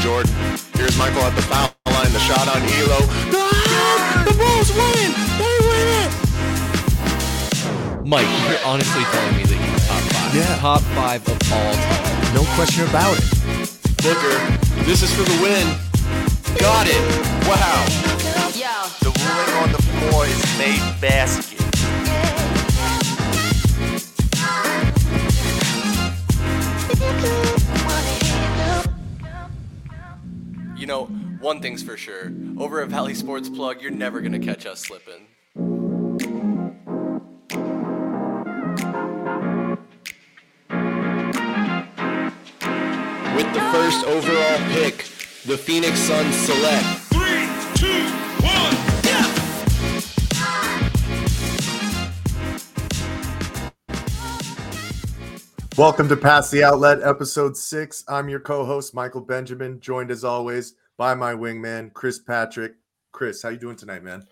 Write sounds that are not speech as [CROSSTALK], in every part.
Jordan. Here's Michael at the foul line. The shot on Ehlo. Ah, the Bulls win! They win it! Mike, you're honestly telling me that he's top five. Yeah. Top five of all time. No question about it. Booker, this is for the win. Got it. Wow. Yo. The ruling on the floor is made basket. Know, one thing's for sure. Over at Valley Sports Plug, you're never gonna catch us slipping. With the first overall pick, the Phoenix Suns select. Three, two, one, yeah! Welcome to Pass the Outlet, episode six. I'm your co-host Michael Benjamin, joined as always by my wingman Chris Patrick. Chris, how you doing tonight, man?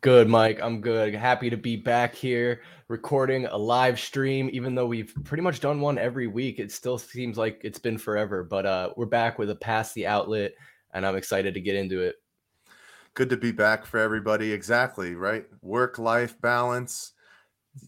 Good, Mike. I'm good. Happy to be back here recording a live stream. Even though we've pretty much done one every week, it still seems like it's been forever. But uh, we're back with a Pass the Outlet, and I'm excited to get into it. Good to be back for everybody. Exactly right. Work-life balance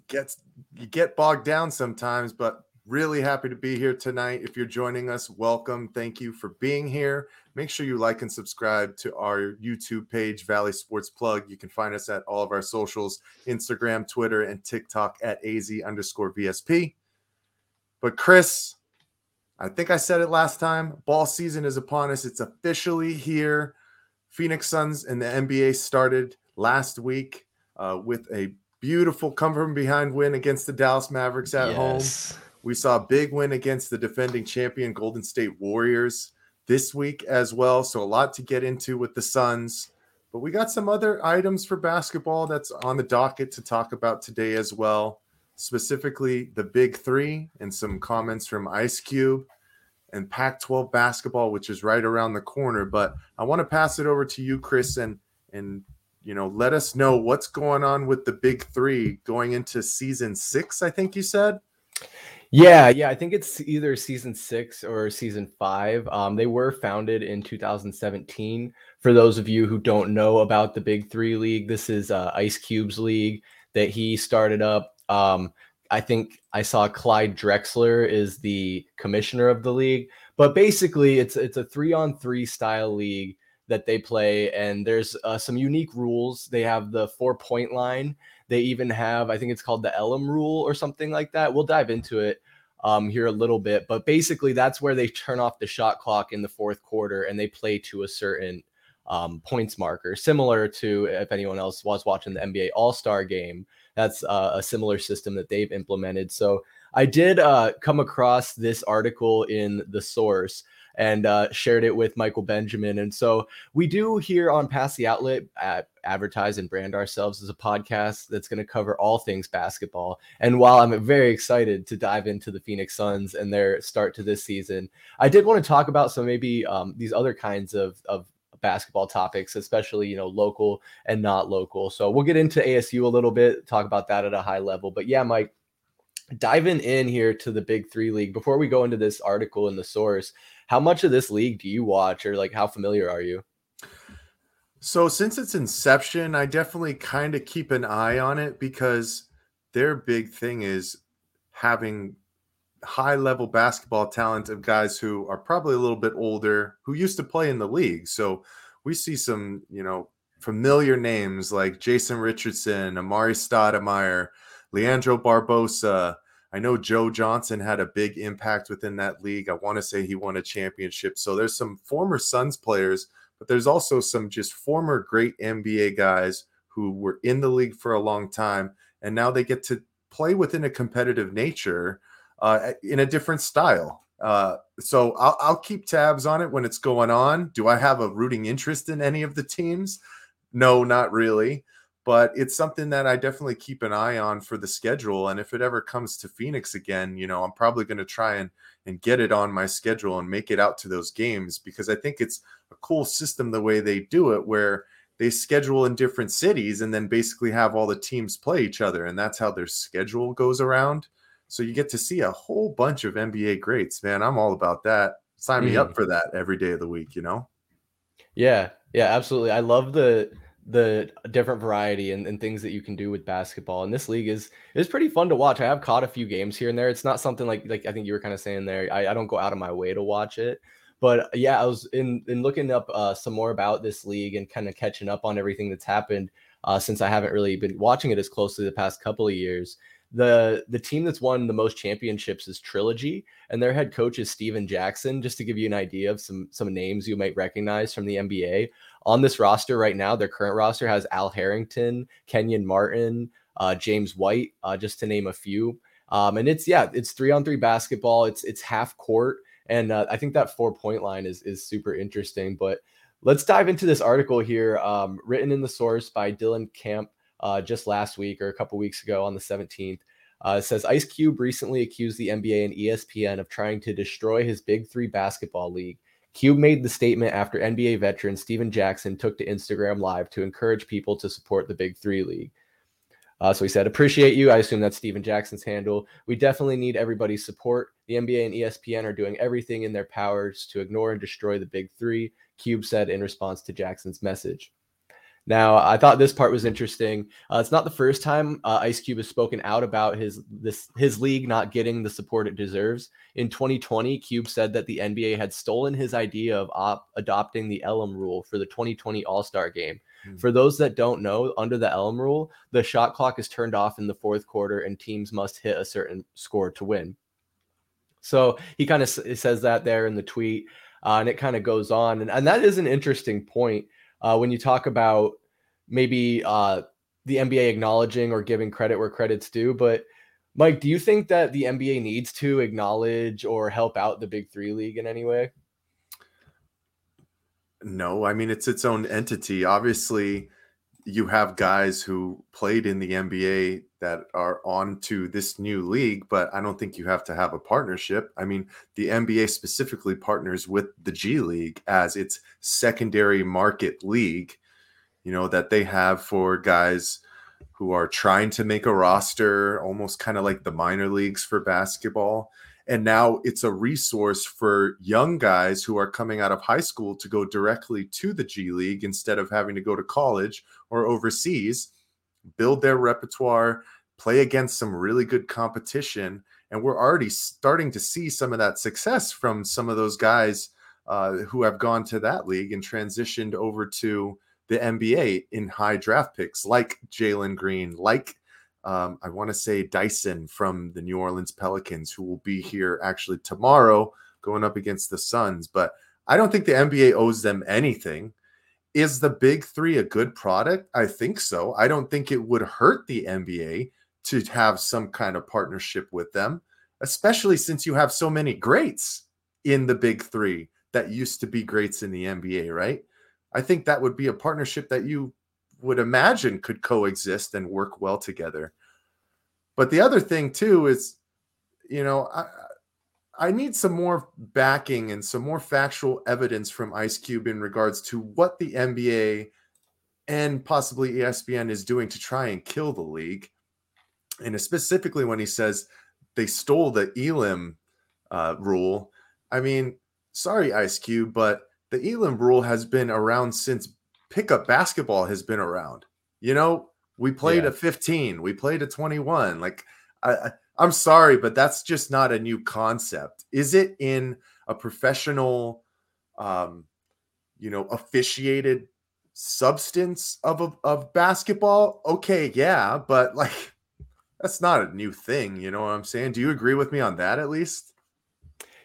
gets you get bogged down sometimes, but really happy to be here tonight. If you're joining us, welcome. Thank you for being here. Make sure you like and subscribe to our YouTube page, Valley Sports Plug. You can find us at all of our socials Instagram, Twitter, and TikTok at AZ underscore VSP. But Chris, I think I said it last time. Ball season is upon us. It's officially here. Phoenix Suns and the NBA started last week uh, with a beautiful come from behind win against the Dallas Mavericks at home. We saw a big win against the defending champion Golden State Warriors this week as well. So a lot to get into with the Suns. But we got some other items for basketball that's on the docket to talk about today as well. Specifically, the big three and some comments from Ice Cube and Pac 12 basketball, which is right around the corner. But I want to pass it over to you, Chris, and and you know, let us know what's going on with the big three going into season six, I think you said. Yeah, yeah, I think it's either season six or season five. Um, they were founded in 2017. For those of you who don't know about the Big Three League, this is uh, Ice Cube's league that he started up. Um, I think I saw Clyde Drexler is the commissioner of the league, but basically it's it's a three on three style league that they play, and there's uh, some unique rules. They have the four point line. They even have, I think it's called the Elam rule or something like that. We'll dive into it um, here a little bit, but basically that's where they turn off the shot clock in the fourth quarter and they play to a certain um, points marker, similar to if anyone else was watching the NBA All Star game. That's uh, a similar system that they've implemented. So I did uh, come across this article in the source and uh, shared it with Michael Benjamin. And so we do here on Pass the Outlet at advertise and brand ourselves as a podcast that's going to cover all things basketball. And while I'm very excited to dive into the Phoenix Suns and their start to this season, I did want to talk about some maybe um, these other kinds of of basketball topics, especially you know local and not local. So we'll get into ASU a little bit, talk about that at a high level. But yeah, Mike, diving in here to the Big Three League before we go into this article in the source. How much of this league do you watch, or like how familiar are you? So since its inception, I definitely kind of keep an eye on it because their big thing is having high level basketball talent of guys who are probably a little bit older who used to play in the league. So we see some, you know, familiar names like Jason Richardson, Amar'e Stoudemire, Leandro Barbosa. I know Joe Johnson had a big impact within that league. I want to say he won a championship. So there's some former Suns players, but there's also some just former great NBA guys who were in the league for a long time and now they get to play within a competitive nature uh, in a different style. Uh, so I'll, I'll keep tabs on it when it's going on. Do I have a rooting interest in any of the teams? No, not really. But it's something that I definitely keep an eye on for the schedule. And if it ever comes to Phoenix again, you know, I'm probably going to try and and get it on my schedule and make it out to those games because I think it's a cool system the way they do it, where they schedule in different cities and then basically have all the teams play each other and that's how their schedule goes around so you get to see a whole bunch of nba greats man i'm all about that sign me up mm. for that every day of the week you know Yeah, yeah, absolutely. I love the the different variety and, and things that you can do with basketball. And this league is is pretty fun to watch. I have caught a few games here and there. It's not something like like I think you were kind of saying there. I, I don't go out of my way to watch it. But yeah, I was in in looking up uh, some more about this league and kind of catching up on everything that's happened uh, since I haven't really been watching it as closely the past couple of years. The the team that's won the most championships is Trilogy, and their head coach is Stephen Jackson. Just to give you an idea of some some names you might recognize from the NBA on this roster right now, their current roster has Al Harrington, Kenyon Martin, uh, James White, uh, just to name a few. Um, and it's yeah, it's three on three basketball. It's it's half court, and uh, I think that four point line is is super interesting. But let's dive into this article here, um, written in the source by Dylan Camp uh, just last week or a couple weeks ago on the 17th. Uh, says Ice Cube recently accused the NBA and ESPN of trying to destroy his Big Three basketball league. Cube made the statement after NBA veteran Stephen Jackson took to Instagram Live to encourage people to support the Big Three League. Uh, so he said, Appreciate you. I assume that's Stephen Jackson's handle. We definitely need everybody's support. The NBA and ESPN are doing everything in their powers to ignore and destroy the Big Three, Cube said in response to Jackson's message. Now, I thought this part was interesting. Uh, it's not the first time uh, Ice Cube has spoken out about his this his league not getting the support it deserves. In 2020, Cube said that the NBA had stolen his idea of op- adopting the Elam rule for the 2020 All Star Game. Hmm. For those that don't know, under the Elam rule, the shot clock is turned off in the fourth quarter, and teams must hit a certain score to win. So he kind of s- says that there in the tweet, uh, and it kind of goes on, and, and that is an interesting point uh, when you talk about maybe uh, the NBA acknowledging or giving credit where credit's due. But Mike, do you think that the NBA needs to acknowledge or help out the Big Three League in any way? No, I mean it's its own entity. Obviously, you have guys who played in the NBA that are on to this new league, but I don't think you have to have a partnership. I mean, the NBA specifically partners with the G League as its secondary market league, you know, that they have for guys who are trying to make a roster, almost kind of like the minor leagues for basketball. And now it's a resource for young guys who are coming out of high school to go directly to the G League instead of having to go to college or overseas, build their repertoire, play against some really good competition. And we're already starting to see some of that success from some of those guys uh, who have gone to that league and transitioned over to the NBA in high draft picks, like Jalen Green, like um, I want to say Dyson from the New Orleans Pelicans, who will be here actually tomorrow going up against the Suns. But I don't think the NBA owes them anything. Is the big three a good product? I think so. I don't think it would hurt the NBA to have some kind of partnership with them, especially since you have so many greats in the big three that used to be greats in the NBA, right? I think that would be a partnership that you would imagine could coexist and work well together. But the other thing too is, you know, I need some more backing and some more factual evidence from Ice Cube in regards to what the NBA and possibly ESPN is doing to try and kill the league. And specifically when he says they stole the Elam uh, rule. I mean, sorry, Ice Cube, but the Elam rule has been around since pickup basketball has been around. You know, we played Yeah. a 15, we played a 21. Like, I, I, I'm sorry, but that's just not a new concept. Is it in a professional, um, you know, officiated substance of of, of basketball? Okay, yeah, but like, [LAUGHS] that's not a new thing. You know what I'm saying? Do you agree with me on that at least?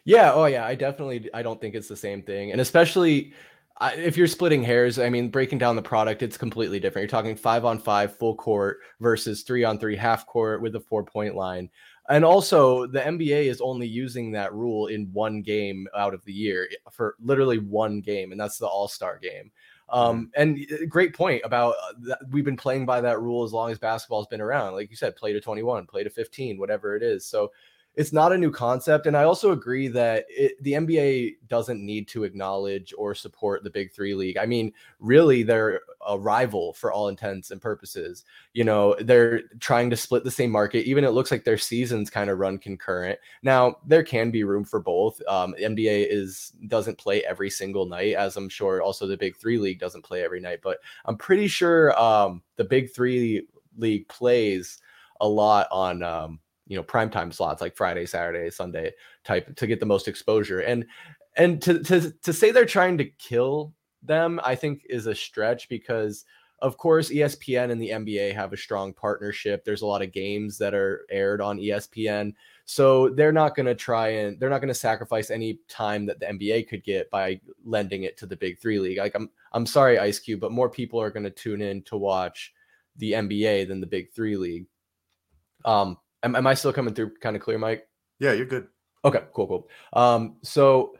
Yeah. Oh, yeah. I definitely. I don't think it's the same thing, and especially I, if you're splitting hairs. I mean, breaking down the product, it's completely different. You're talking five on five full court versus three on three half court with a four point line, and also the NBA is only using that rule in one game out of the year for literally one game, and that's the All Star game. Um, and uh, great point about uh, that we've been playing by that rule as long as basketball's been around. Like you said, play to 21, play to 15, whatever it is. So it's not a new concept. And I also agree that it, the NBA doesn't need to acknowledge or support the Big Three League. I mean, really, they're a rival for all intents and purposes. You know, they're trying to split the same market. Even it looks like their seasons kind of run concurrent. Now there can be room for both. Um, NBA is doesn't play every single night, as I'm sure also the Big Three league doesn't play every night. But I'm pretty sure um, the Big Three league plays a lot on um, you know primetime slots like Friday, Saturday, Sunday type to get the most exposure. And and to to to say they're trying to kill them, I think is a stretch because of course ESPN and the NBA have a strong partnership. There's a lot of games that are aired on ESPN. So they're not going to try and they're not going to sacrifice any time that the NBA could get by lending it to the Big 3 league. Like I'm I'm sorry Ice Cube, but more people are going to tune in to watch the NBA than the Big 3 league. Um am, am I still coming through kind of clear, Mike? Yeah, you're good. Okay, cool, cool. Um so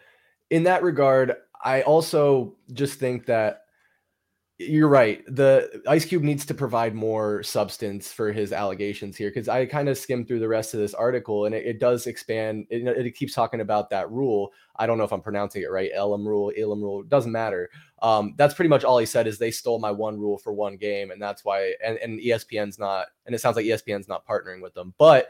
in that regard, I also just think that you're right. The Ice Cube needs to provide more substance for his allegations here because I kind of skimmed through the rest of this article and it, it does expand. It, it, keeps talking about that rule. I don't know if I'm pronouncing it right. Elam rule, Elam rule, doesn't matter. Um, that's pretty much all he said is they stole my one rule for one game, and that's why. And, and ESPN's not, and it sounds like ESPN's not partnering with them, but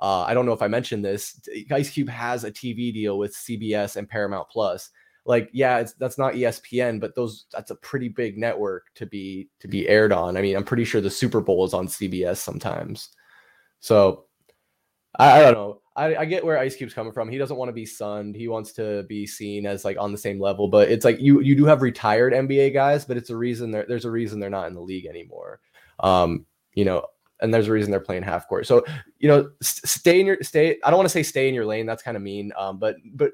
uh, I don't know if I mentioned this. Ice Cube has a TV deal with CBS and Paramount Plus. Like, yeah, it's that's not ESPN, but those that's a pretty big network to be to be aired on. I mean, I'm pretty sure the Super Bowl is on CBS sometimes. So I, I don't know. I, I, get where Ice Cube's coming from. He doesn't want to be sunned. He wants to be seen as like on the same level. But it's like you you do have retired NBA guys, but it's a reason there's a reason they're not in the league anymore. Um, you know, and there's a reason they're playing half court. So you know, stay in your stay. I don't want to say stay in your lane. That's kind of mean. Um, but but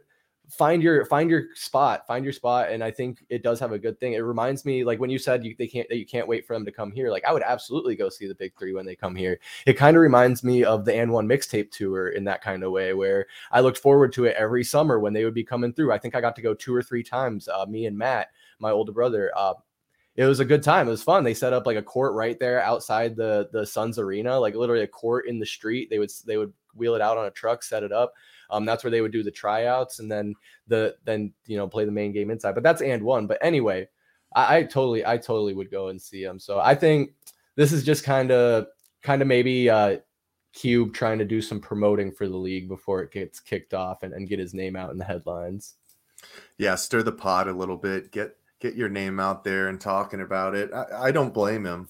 find your find your spot, find your spot, and I think it does have a good thing. It reminds me like when you said you they can't that you can't wait for them to come here. Like I would absolutely go see the big three when they come here. It kind of reminds me of the AND1 mixtape tour in that kind of way, where I looked forward to it every summer when they would be coming through. I think I got to go two or three times. Uh, me and Matt, my older brother. Uh, it was a good time. It was fun. They set up like a court right there outside the the Suns arena, like literally a court in the street. They would they would wheel it out on a truck, set it up. Um, that's where they would do the tryouts and then the then you know play the main game inside. But that's AND1. But anyway, I, I totally I totally would go and see them. So I think this is just kind of kind of maybe uh Cube trying to do some promoting for the league before it gets kicked off and, and get his name out in the headlines. Yeah, stir the pot a little bit. Get get your name out there and talking about it. I, I don't blame him.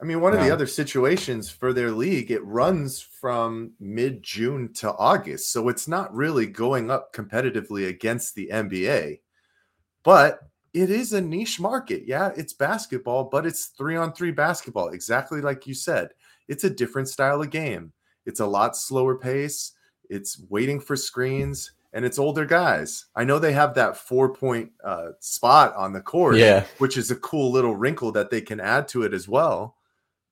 I mean, one of the other situations for their league, it runs from mid June to August. So it's not really going up competitively against the NBA, but it is a niche market. Yeah, it's basketball, but it's three on three basketball, exactly like you said. It's a different style of game. It's a lot slower pace. It's waiting for screens and it's older guys. I know they have that four point uh, spot on the court, yeah, which is a cool little wrinkle that they can add to it as well.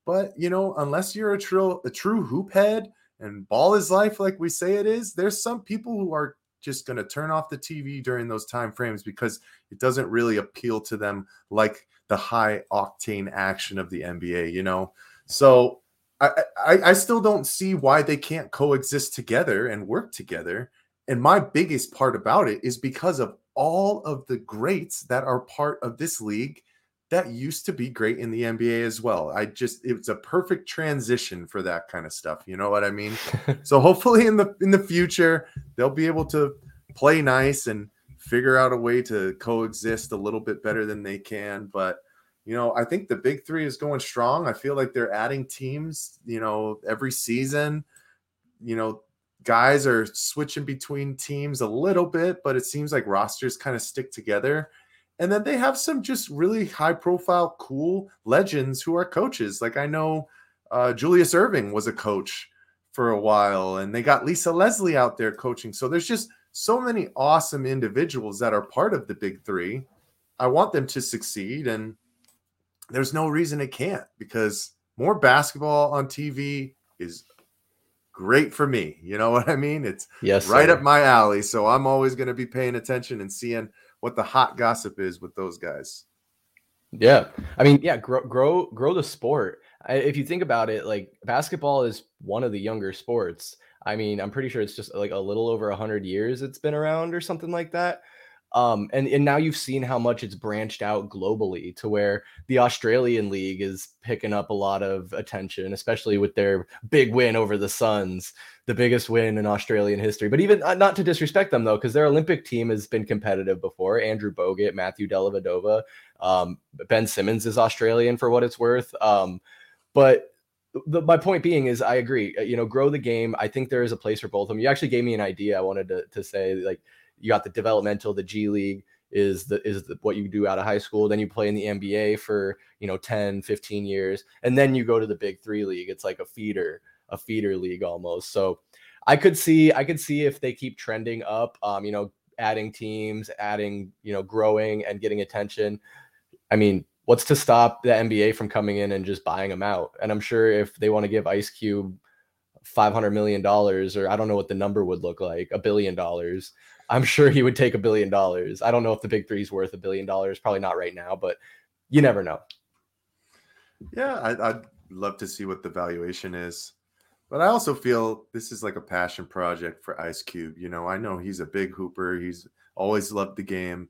But you know, unless you're a true a true hoop head and ball is life, like we say it is, there's some people who are just going to turn off the TV during those time frames because it doesn't really appeal to them like the high octane action of the NBA. You know, so I, I, I still don't see why they can't coexist together and work together and my biggest part about it is because of all of the greats that are part of this league that used to be great in the NBA as well. I just it's a perfect transition for that kind of stuff. You know what I mean? [LAUGHS] so hopefully in the in the future they'll be able to play nice and figure out a way to coexist a little bit better than they can, but you know, I think the big 3 is going strong. I feel like they're adding teams, you know, every season. You know, guys are switching between teams a little bit, but it seems like rosters kind of stick together. And then they have some just really high profile, cool legends who are coaches. Like I know uh, Julius Erving was a coach for a while, and they got Lisa Leslie out there coaching. So there's just so many awesome individuals that are part of the big three. I want them to succeed, and there's no reason it can't because more basketball on TV is great for me. You know [LAUGHS] what I mean? It's yes, right sir. up my alley. So I'm always going to be paying attention and seeing what the hot gossip is with those guys. Yeah, I mean, yeah, grow, grow, grow the sport. I, if you think about it, like basketball is one of the younger sports. I mean, I'm pretty sure it's just like a little over hundred years it's been around or something like that. Um, and, and now you've seen how much it's branched out globally to where the Australian League is picking up a lot of attention, especially with their big win over the Suns, the biggest win in Australian history. But even uh, not to disrespect them though, because their Olympic team has been competitive before. Andrew Bogut, Matthew Dellavedova, um, Ben Simmons is Australian for what it's worth. Um, but the, my point being is I agree. Uh, you know, grow the game. I think there is a place for both of them. You actually gave me an idea. I wanted to, to say like you got the developmental, the G League is the is the, what you do out of high school. Then you play in the NBA for you know 10, 15 years, and then you go to the Big Three league. It's like a feeder, a feeder league almost. So I could see I could see if they keep trending up. Um, you know, adding teams, adding you know, growing and getting attention. I mean, what's to stop the NBA from coming in and just buying them out? And I'm sure if they want to give Ice Cube 500 million dollars or I don't know what the number would look like, a billion dollars, I'm sure he would take a billion dollars. I don't know if the big three is worth a billion dollars, probably not right now, but you never know. Yeah, I, I'd love to see what the valuation is. But I also feel this is like a passion project for Ice Cube. You know, I know he's a big hooper. He's always loved the game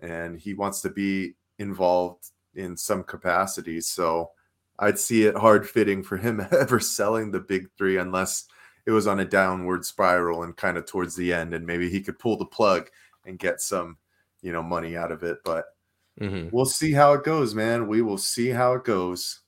and he wants to be involved in some capacity. So I'd see it hard fitting for him [LAUGHS] ever selling the big three unless it was on a downward spiral and kind of towards the end, and maybe he could pull the plug and get some, you know, money out of it. But mm-hmm. we'll see how it goes, man. We will see how it goes.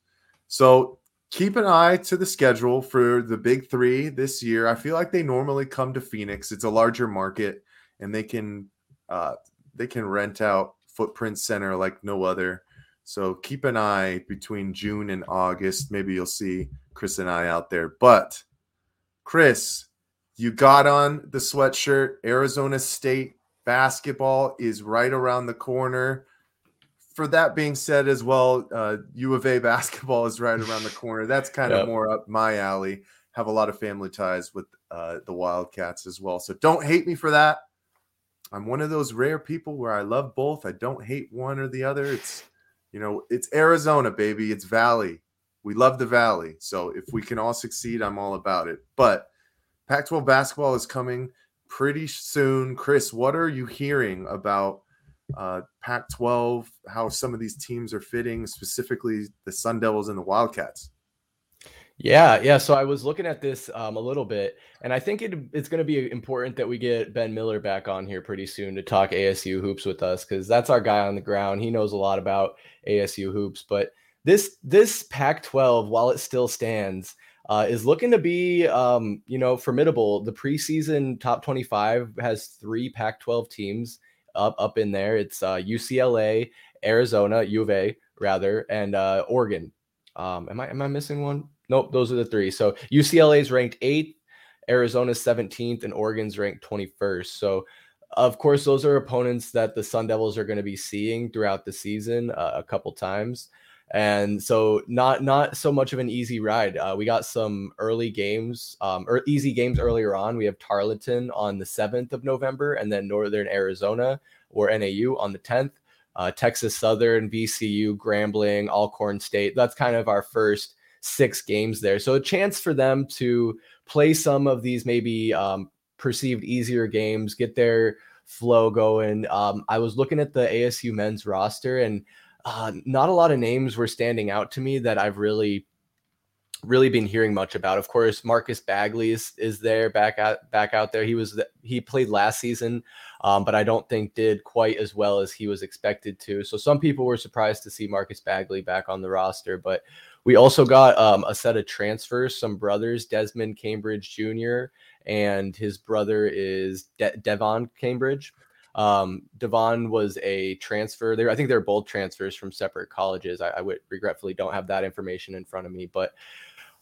So keep an eye to the schedule for the big three this year. I feel like they normally come to Phoenix. It's a larger market, and they can uh, they can rent out Footprint Center like no other. So keep an eye between June and August. Maybe you'll see Chris and I out there. But Chris, you got on the sweatshirt. Arizona State basketball is right around the corner. For that being said, as well, uh, U of A [LAUGHS] basketball is right around the corner. That's kind yep. of more up my alley. Have a lot of family ties with uh, the Wildcats as well. So don't hate me for that. I'm one of those rare people where I love both. I don't hate one or the other. It's you know, it's Arizona, baby. It's Valley. We love the Valley. So if we can all succeed, I'm all about it. But Pac 12 basketball is coming pretty soon. Chris, what are you hearing about uh, Pac 12, how some of these teams are fitting, specifically the Sun Devils and the Wildcats? Yeah, yeah. So I was looking at this um, a little bit, and I think it, it's going to be important that we get Ben Miller back on here pretty soon to talk ASU hoops with us because that's our guy on the ground. He knows a lot about ASU hoops. But this this Pac-12, while it still stands, uh, is looking to be um, you know formidable. The preseason top 25 has three Pac-12 teams up up in there. It's uh, UCLA, Arizona, U of A rather, and uh, Oregon. Um, am I am I missing one? Nope, those are the three. So UCLA is ranked eighth, Arizona's 17th, and Oregon's ranked 21st. So, of course, those are opponents that the Sun Devils are going to be seeing throughout the season uh, a couple times. And so, not not so much of an easy ride. Uh, we got some early games, um, or easy games earlier on. We have Tarleton on the 7th of November, and then Northern Arizona or NAU on the 10th. Uh, Texas Southern, VCU, Grambling, Alcorn State. That's kind of our first six games there. So a chance for them to play some of these maybe um, perceived easier games, get their flow going. Um, I was looking at the ASU men's roster and uh, not a lot of names were standing out to me that I've really really been hearing much about. Of course, Marcus Bagley is, is there back out back out there. He was the, he played last season, um, but I don't think did quite as well as he was expected to. So some people were surprised to see Marcus Bagley back on the roster, but we also got um, a set of transfers, some brothers, Desmond Cambridge Jr. and his brother is De- Devan Cambridge. Um, Devan was a transfer there. I think they're both transfers from separate colleges. I, I would regretfully don't have that information in front of me, but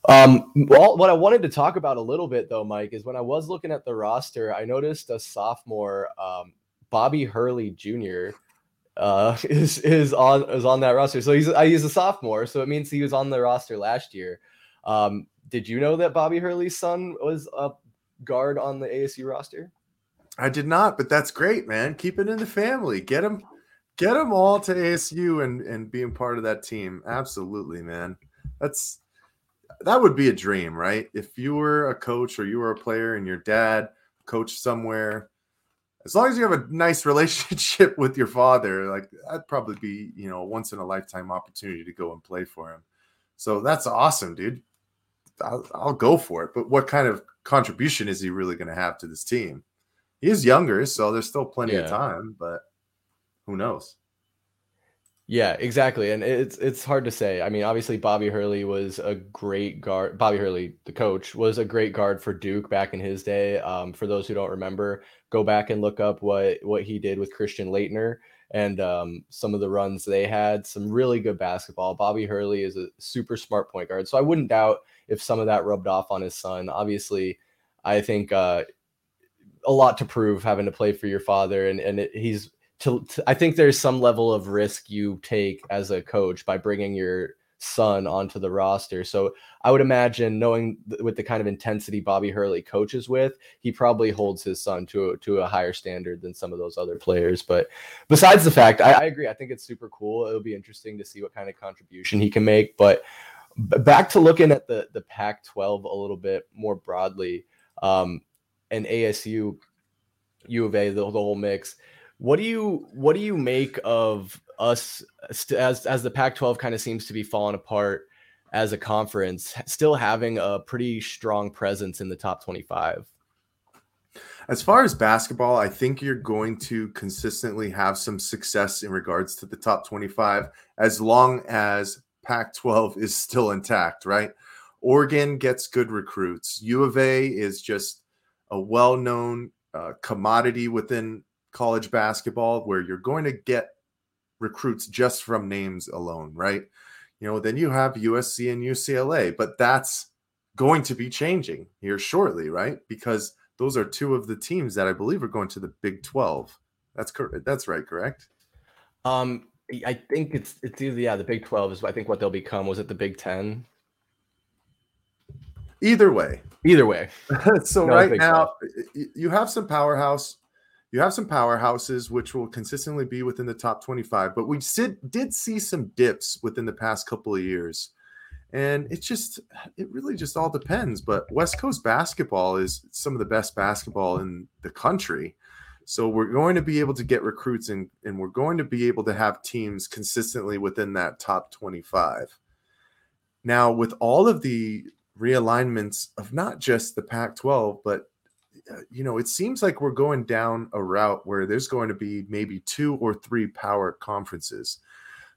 um, well, what I wanted to talk about a little bit though, Mike, is when I was looking at the roster, I noticed a sophomore, um, Bobby Hurley Jr uh, [LAUGHS] is is on is on that roster. So he's he's a sophomore, so it means he was on the roster last year. Um, did you know that Bobby Hurley's son was a guard on the ASU roster? I did not, but that's great, man. Keep it in the family. Get them, get them all to ASU and and being part of that team. Absolutely, man. That's that would be a dream, right? If you were a coach or you were a player and your dad coached somewhere as long as you have a nice [LAUGHS] relationship with your father, like that'd probably be, you know, a once in a lifetime opportunity to go and play for him. So that's awesome, dude. I'll, I'll go for it. But what kind of contribution is he really going to have to this team? He is younger, so there's still plenty Yeah. of time, but who knows? Yeah, exactly. And it's it's hard to say. I mean, obviously Bobby Hurley was a great guard. Bobby Hurley, the coach, was a great guard for Duke back in his day. Um, for those who don't remember, go back and look up what what he did with Christian Laettner and um, some of the runs they had. Some really good basketball. Bobby Hurley is a super smart point guard, so I wouldn't doubt if some of that rubbed off on his son. Obviously, I think uh, a lot to prove having to play for your father, and and it, he's to, to I think there's some level of risk you take as a coach by bringing your son onto the roster. So I would imagine knowing th- with the kind of intensity Bobby Hurley coaches with, he probably holds his son to a, to a higher standard than some of those other players. But besides the fact, I, I agree. I think it's super cool. It'll be interesting to see what kind of contribution he can make. But back to looking at the the Pac-12 a little bit more broadly, um, and ASU, U of A, the, the whole mix. What do you what do you make of us as as the Pac-12 kind of seems to be falling apart as a conference, still having a pretty strong presence in the top 25? As far as basketball, I think you're going to consistently have some success in regards to the top 25 as long as Pac 12 is still intact, right? Oregon gets good recruits. U of A is just a well known uh, commodity within college basketball where you're going to get recruits just from names alone, right? You know, then you have USC and UCLA, but that's going to be changing here shortly, right? Because those are two of the teams that I believe are going to the Big 12. That's correct. That's right, correct? Um, I think it's it's either yeah the Big 12 is I think what they'll become. Was it the Big 10? Either way. Either way, [LAUGHS] so No, right now y- you have some powerhouse you have some powerhouses which will consistently be within the top 25, but we did, did see some dips within the past couple of years. And it just it really just all depends, but West Coast basketball is some of the best basketball in the country. So we're going to be able to get recruits and and we're going to be able to have teams consistently within that top 25. Now, with all of the realignments of not just the Pac 12, but uh, you know, it seems like we're going down a route where there's going to be maybe two or three power conferences.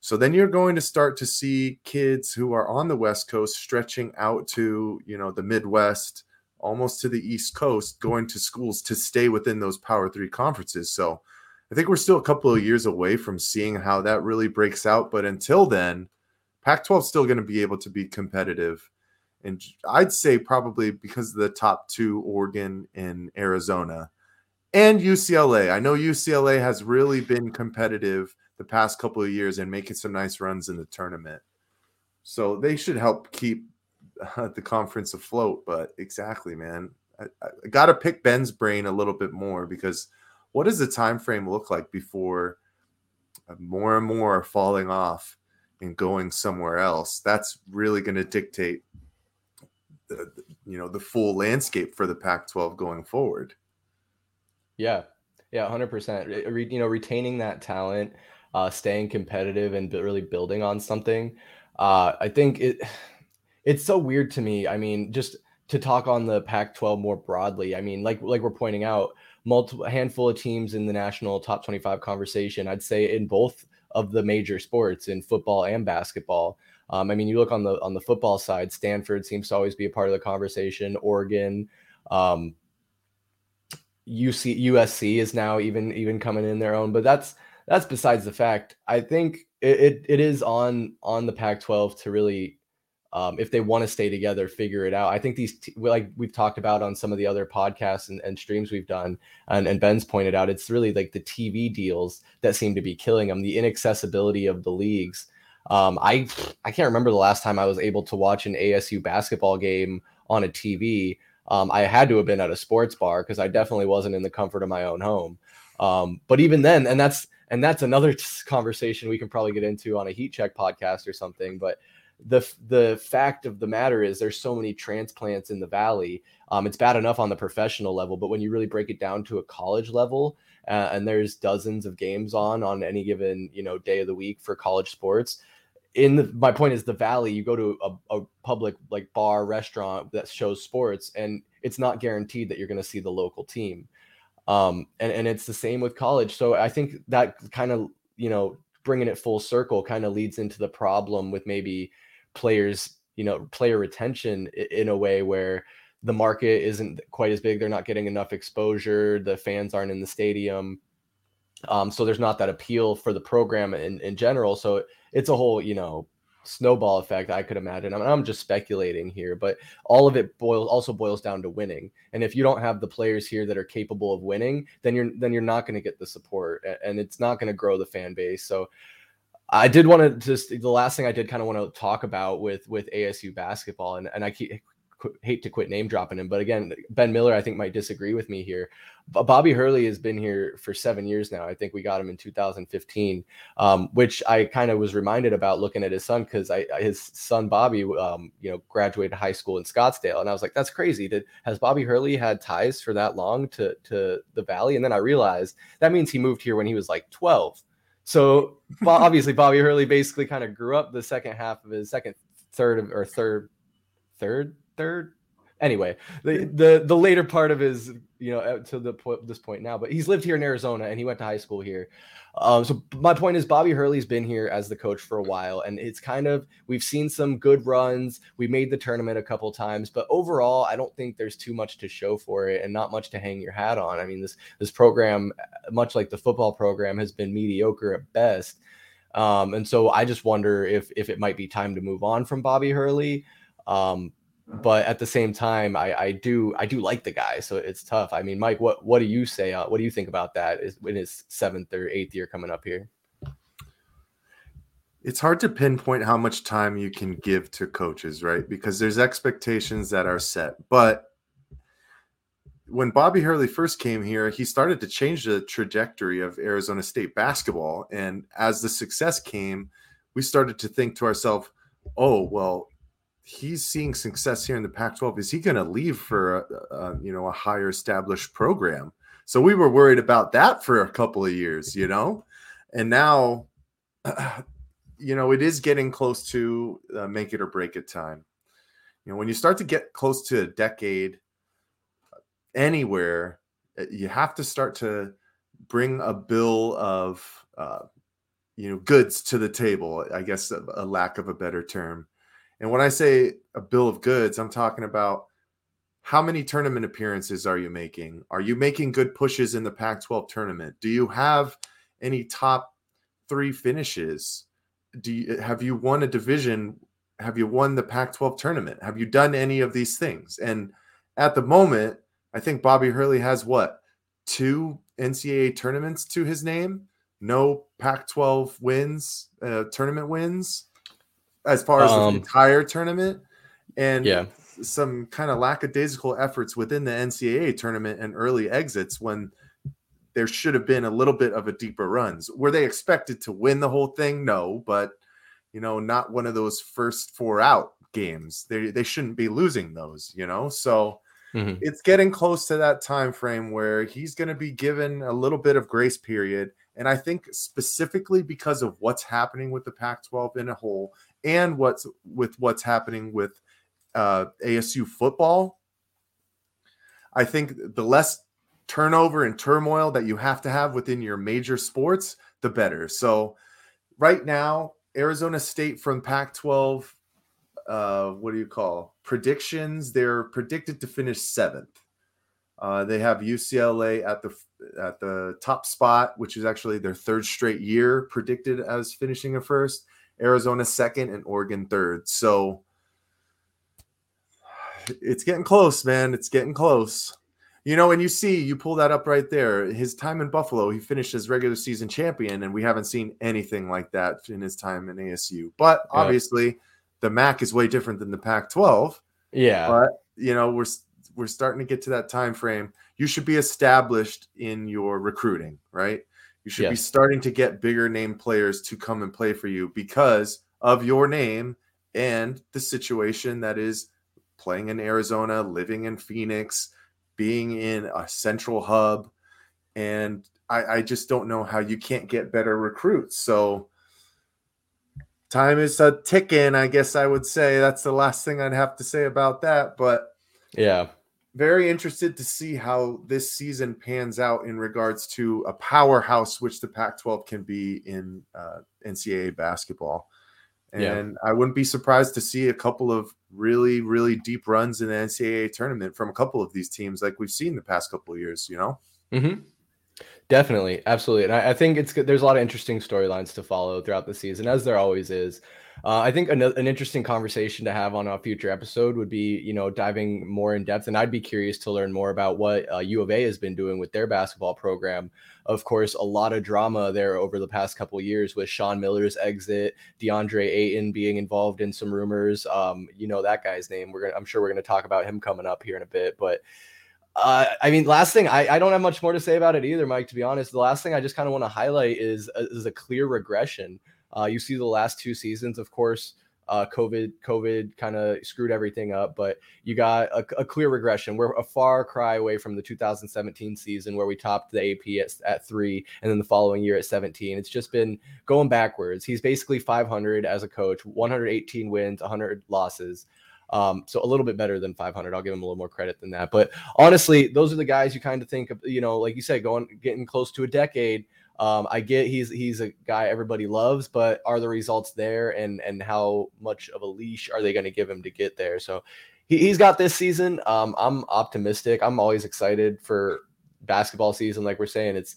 So then you're going to start to see kids who are on the West Coast stretching out to, you know, the Midwest, almost to the East Coast, going to schools to stay within those Power Three conferences. So I think we're still a couple of years away from seeing how that really breaks out. But until then, Pac 12 is still going to be able to be competitive. And I'd say probably because of the top two, Oregon and Arizona and UCLA. I know UCLA has really been competitive the past couple of years and making some nice runs in the tournament. So they should help keep uh, [LAUGHS] the conference afloat. But exactly, man, I, I got to pick Ben's brain a little bit more because what does the time frame look like before more and more are falling off and going somewhere else? That's really going to dictate you know the full landscape for the Pac-12 going forward. Yeah, yeah, hundred percent. You know, retaining that talent, uh, staying competitive, and really building on something. Uh, I think it it's so weird to me. I mean, just to talk on the Pac-12 more broadly. I mean, like like we're pointing out, multiple handful of teams in the national top twenty-five conversation. I'd say in both of the major sports, in football and basketball. Um, I mean, you look on the on the football side, Stanford seems to always be a part of the conversation. Oregon. Um, UC USC is now even even coming in their own, but that's that's besides the fact. I think it it, it is on on the Pac-12 to really, um, if they want to stay together, figure it out. I think these t- like we've talked about on some of the other podcasts and, and streams we've done, and, and Ben's pointed out, it's really like the TV deals that seem to be killing them. The inaccessibility of the leagues. Um, I I can't remember the last time I was able to watch an ASU basketball game on a TV. Um, I had to have been at a sports bar because I definitely wasn't in the comfort of my own home. Um, but even then, and that's and that's another conversation we can probably get into on a heat check podcast or something. But the the fact of the matter is, there's so many transplants in the valley. Um, it's bad enough on the professional level, but when you really break it down to a college level, uh, and there's dozens of games on on any given you know day of the week for college sports in the, my point is the valley you go to a, a, public like bar restaurant that shows sports and it's not guaranteed that you're going to see the local team. Um, and, and it's the same with college. So i think that kind of you know bringing it full circle kind of leads into the problem with maybe players you know player retention in a way where the market isn't quite as big they're not getting enough exposure the fans aren't in the stadium. Um, so there's not that appeal for the program in, in general. So it's a whole you know snowball effect i could imagine. I mean, i'm just speculating here but all of it boils also boils down to winning. And if you don't have the players here that are capable of winning then you're then you're not going to get the support and it's not going to grow the fan base. So i did want to just the last thing i did kind of want to talk about with with asu basketball and, and i keep hate to quit name dropping him, but again, Ben Miller, I think might disagree with me here. Bobby Hurley has been here for seven years now. I think we got him in 2015, um, which I kind of was reminded about looking at his son because I his son Bobby, um, you know, graduated high school in Scottsdale, and I was like, that's crazy. Did has Bobby Hurley had ties for that long to to the Valley? And then I realized that means he moved here when he was like 12. So [LAUGHS] obviously, Bobby Hurley basically kind of grew up the second half of his second, third, or third, third third. Anyway, the the the later part of his, you know, to the point this point now, but he's lived here in Arizona and he went to high school here. Um, so my point is, Bobby Hurley's been here as the coach for a while, and it's kind of we've seen some good runs. We made the tournament a couple times, but overall, I don't think there's too much to show for it, and not much to hang your hat on. I mean, this this program, much like the football program, has been mediocre at best. Um, and so I just wonder if if it might be time to move on from Bobby Hurley. Um, but at the same time, I, I do I do like the guy, so it's tough. I mean, Mike, what what do you say? Uh, what do you think about that? Is in his seventh or eighth year coming up here? It's hard to pinpoint how much time you can give to coaches, right? Because there's expectations that are set. But when Bobby Hurley first came here, he started to change the trajectory of Arizona State basketball. And as the success came, we started to think to ourselves, oh, well, he's seeing success here in the Pac-12. Is he going to leave for a, a, you know a higher established program? So we were worried about that for a couple of years, you know, and now, uh, [CLEARS THROAT] you know, it is getting close to uh, make it or break it time. You know, when you start to get close to a decade anywhere, uh, you have to start to bring a bill of uh, you know goods to the table. I guess a, a lack of a better term and when I say a bill of goods, I'm talking about how many tournament appearances are you making? Are you making good pushes in the Pac 12 tournament? Do you have any top three finishes? Do you have you won a division? Have you won the Pac 12 tournament? Have you done any of these things? And at the moment, I think Bobby Hurley has what two NCAA tournaments to his name, no Pac 12 wins, uh, tournament wins as far as um, the entire tournament and yeah. some kind of lackadaisical efforts within the ncaa tournament and early exits when there should have been a little bit of a deeper runs. Were they expected to win the whole thing? No but you know not one of those first four out games. They they shouldn't be losing those you know? So mm-hmm. it's getting close to that time frame where he's going to be given a little bit of grace period. And I think specifically because of what's happening with the Pac 12 in a whole and what's with what's happening with uh, ASU football, I think the less turnover and turmoil that you have to have within your major sports, the better. So, right now, Arizona State from Pac 12, uh, what do you call predictions? They're predicted to finish seventh. Uh, they have UCLA at the at the top spot, which is actually their third straight year predicted as finishing a first. Arizona second, and Oregon third. So it's getting close, man. It's getting close. You know, and you see, you pull that up right there. His time in Buffalo, he finished as regular season champion, and we haven't seen anything like that in his time in ASU. But yeah. obviously, the MAC is way different than the Pac-12. Yeah. But you know, we're we're starting to get to that time frame. You should be established in your recruiting, right? You should yes. be starting to get bigger name players to come and play for you because of your name and the situation that is playing in Arizona, living in Phoenix, being in a central hub, and I, I just don't know how you can't get better recruits. So time is a ticking, I guess I would say. That's the last thing I'd have to say about that. But Yeah. Very interested to see how this season pans out in regards to a powerhouse, which the Pac 12 can be in uh, NCAA basketball. Yeah. And I wouldn't be surprised to see a couple of really, really deep runs in the NCAA tournament from a couple of these teams, like we've seen the past couple of years, you know? hmm Definitely, absolutely, and I, I think it's. There's a lot of interesting storylines to follow throughout the season, as there always is. Uh, I think an, an interesting conversation to have on a future episode would be, you know, diving more in depth, and I'd be curious to learn more about what uh, U of A has been doing with their basketball program. Of course, a lot of drama there over the past couple years with Sean Miller's exit, DeAndre Ayton being involved in some rumors. Um, you know that guy's name. We're gonna, I'm sure we're going to talk about him coming up here in a bit, but. Uh, I mean, last thing I, I don't have much more to say about it either, Mike. To be honest, the last thing I just kind of want to highlight is a, is a clear regression. Uh, you see the last two seasons, of course, uh, COVID COVID kind of screwed everything up, but you got a, a, clear regression. We're a far cry away from the 2017 season where we topped the AP at, at three, and then the following year at 17. It's just been going backwards. He's basically 500 as a coach, 118 wins, 100 losses. Um, so a little bit better than 500. I'll give him a little more credit than that. But honestly, those are the guys you kind of think of, you know, like you said, going getting close to a decade. Um, I get he's he's a guy everybody loves, but are the results there, and and how much of a leash are they going to give him to get there? So he, he's got this season. Um, I'm optimistic. I'm always excited for basketball season. Like we're saying, it's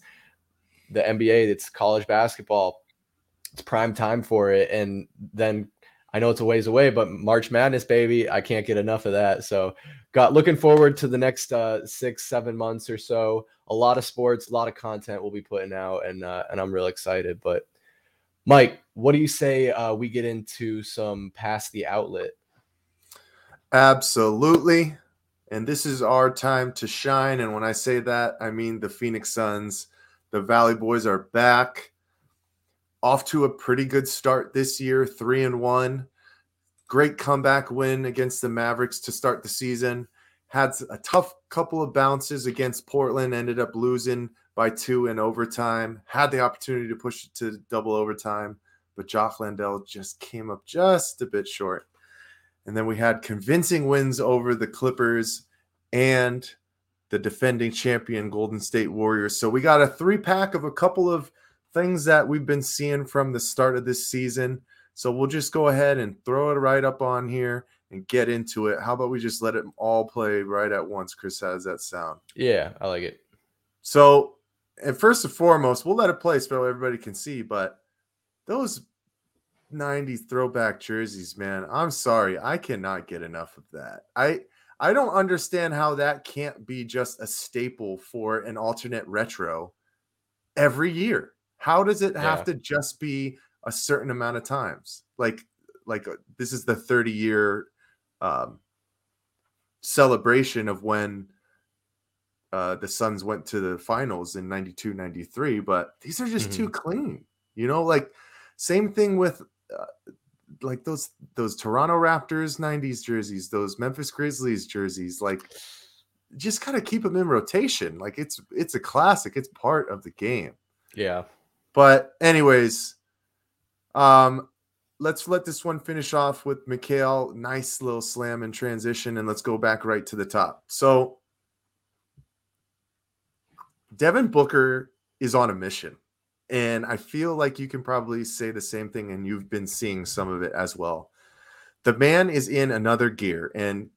the NBA. It's college basketball. It's prime time for it, and then I know it's a ways away, but March Madness, baby, I can't get enough of that. So, got looking forward to the next uh, six, seven months or so. A lot of sports, a lot of content we'll be putting out, and uh, and I'm real excited. But Mike, what do you say uh, we get into some pass the outlet? Absolutely. And this is our time to shine. And when I say that, I mean the Phoenix Suns. The Valley Boys are back off to a pretty good start this year, three and one. Great comeback win against the Mavericks to start the season. Had a tough couple of bounces against Portland, ended up losing by two in overtime. Had the opportunity to push it to double overtime, but Jock Landale just came up just a bit short. And then we had convincing wins over the Clippers and the defending champion Golden State Warriors. So we got a three pack of a couple of things that we've been seeing from the start of this season. So we'll just go ahead and throw it right up on here and get into it. How about we just let it all play right at once? Chris, how does that sound? Yeah, I like it. So, and first and foremost, we'll let it play so everybody can see. But those 90s throwback jerseys, man, I'm sorry. I cannot get enough of that. I I don't understand how that can't be just a staple for an alternate retro every year. How does it have Yeah. to just be a certain amount of times? Like, like uh, this is the 30 year um, celebration of when uh, the Suns went to the finals in 92, 93, but these are just too clean. You know, like same thing with uh, like those those Toronto Raptors 90s jerseys, those Memphis Grizzlies jerseys, like just kind of keep them in rotation. Like it's it's a classic, it's part of the game. Yeah. But anyways, um, let's let this one finish off with Mikal. Nice little slam and transition, and let's go back right to the top. So Devin Booker is on a mission. And I feel like you can probably say the same thing, and you've been seeing some of it as well. The man is in another gear, and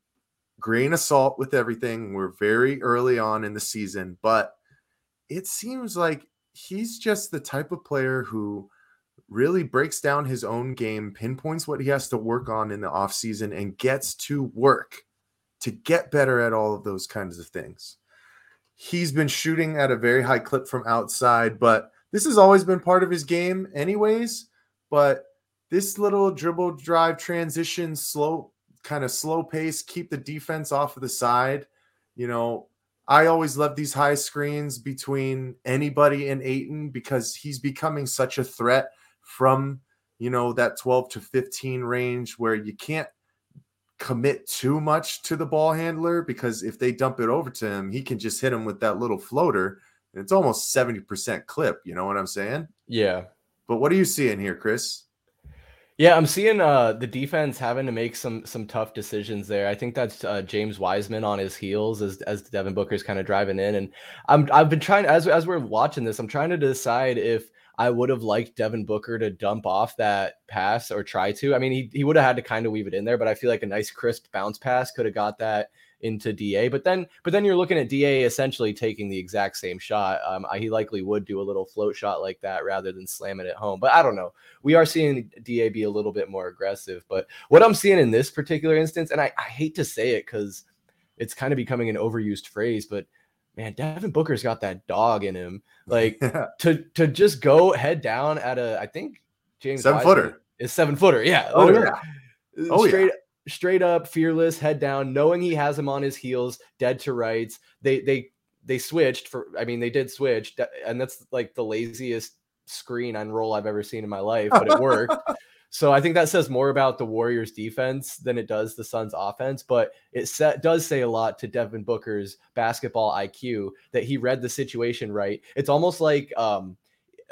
grain of salt with everything. We're very early on in the season, but it seems like he's just the type of player who really breaks down his own game, pinpoints what he has to work on in the offseason, and gets to work to get better at all of those kinds of things. He's been shooting at a very high clip from outside, but this has always been part of his game, anyways. But this little dribble drive transition, slow, kind of slow pace, keep the defense off of the side. You know, I always love these high screens between anybody and Ayton because he's becoming such a threat from, you know, that 12 to 15 range where you can't commit too much to the ball handler because if they dump it over to him, he can just hit him with that little floater it's almost 70% clip. You know what I'm saying? Yeah. But what are you seeing here, Chris? Yeah, I'm seeing uh, the defense having to make some some tough decisions there. I think that's uh, James Wiseman on his heels as as Devin Booker's kind of driving in, and I'm I've been trying as as we're watching this, I'm trying to decide if I would have liked Devin Booker to dump off that pass or try to. I mean, he he would have had to kind of weave it in there, but I feel like a nice crisp bounce pass could have got that into Da. But then, but then you're looking at Da essentially taking the exact same shot. Um, he likely would do a little float shot like that rather than slam it at home. But I don't know. We are seeing Da be a little bit more aggressive. But what I'm seeing in this particular instance, and I, I hate to say it because it's kind of becoming an overused phrase, but man, Devin Booker's got that dog in him. Like [LAUGHS] to to just go head down at a, I think James seven Wiseman footer is seven footer. Yeah. Oh yeah. Oh, straight straight up fearless head down knowing he has him on his heels dead to rights. They they they switched for i mean they did switch. And that's like the laziest screen on roll i've ever seen in my life but it worked. [LAUGHS] So i think that says more about the warriors defense than it does the suns offense but it set, does say a lot to devin booker's basketball iq that he read the situation right. It's almost like um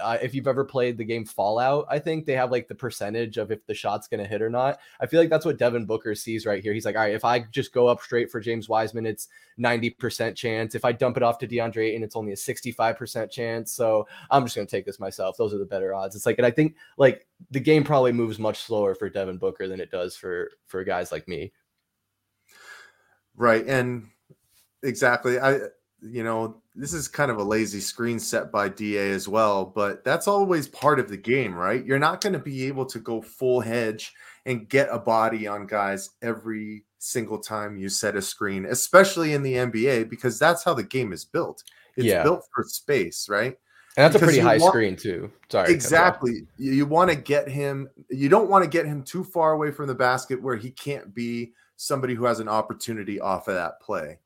uh, if you've ever played the game Fallout, I think they have like the percentage of if the shot's going to hit or not. I feel like that's what Devin Booker sees right here. He's like, all right, if I just go up straight for James Wiseman, it's 90% chance. If I dump it off to DeAndre Ayton, it's only a 65% chance. So I'm just going to take this myself. Those are the better odds. It's like, and I think like the game probably moves much slower for Devin Booker than it does for for guys like me. Right. And exactly. I you know, this is kind of a lazy screen set by DA as well, but that's always part of the game, right? You're not going to be able to go full hedge and get a body on guys every single time you set a screen, especially in the NBA, because that's how the game is built. It's Yeah. built for space, right? And that's a pretty high want- screen too. Sorry. to cut you off. Exactly. You, you want to get him, you don't want to get him too far away from the basket where he can't be somebody who has an opportunity off of that play.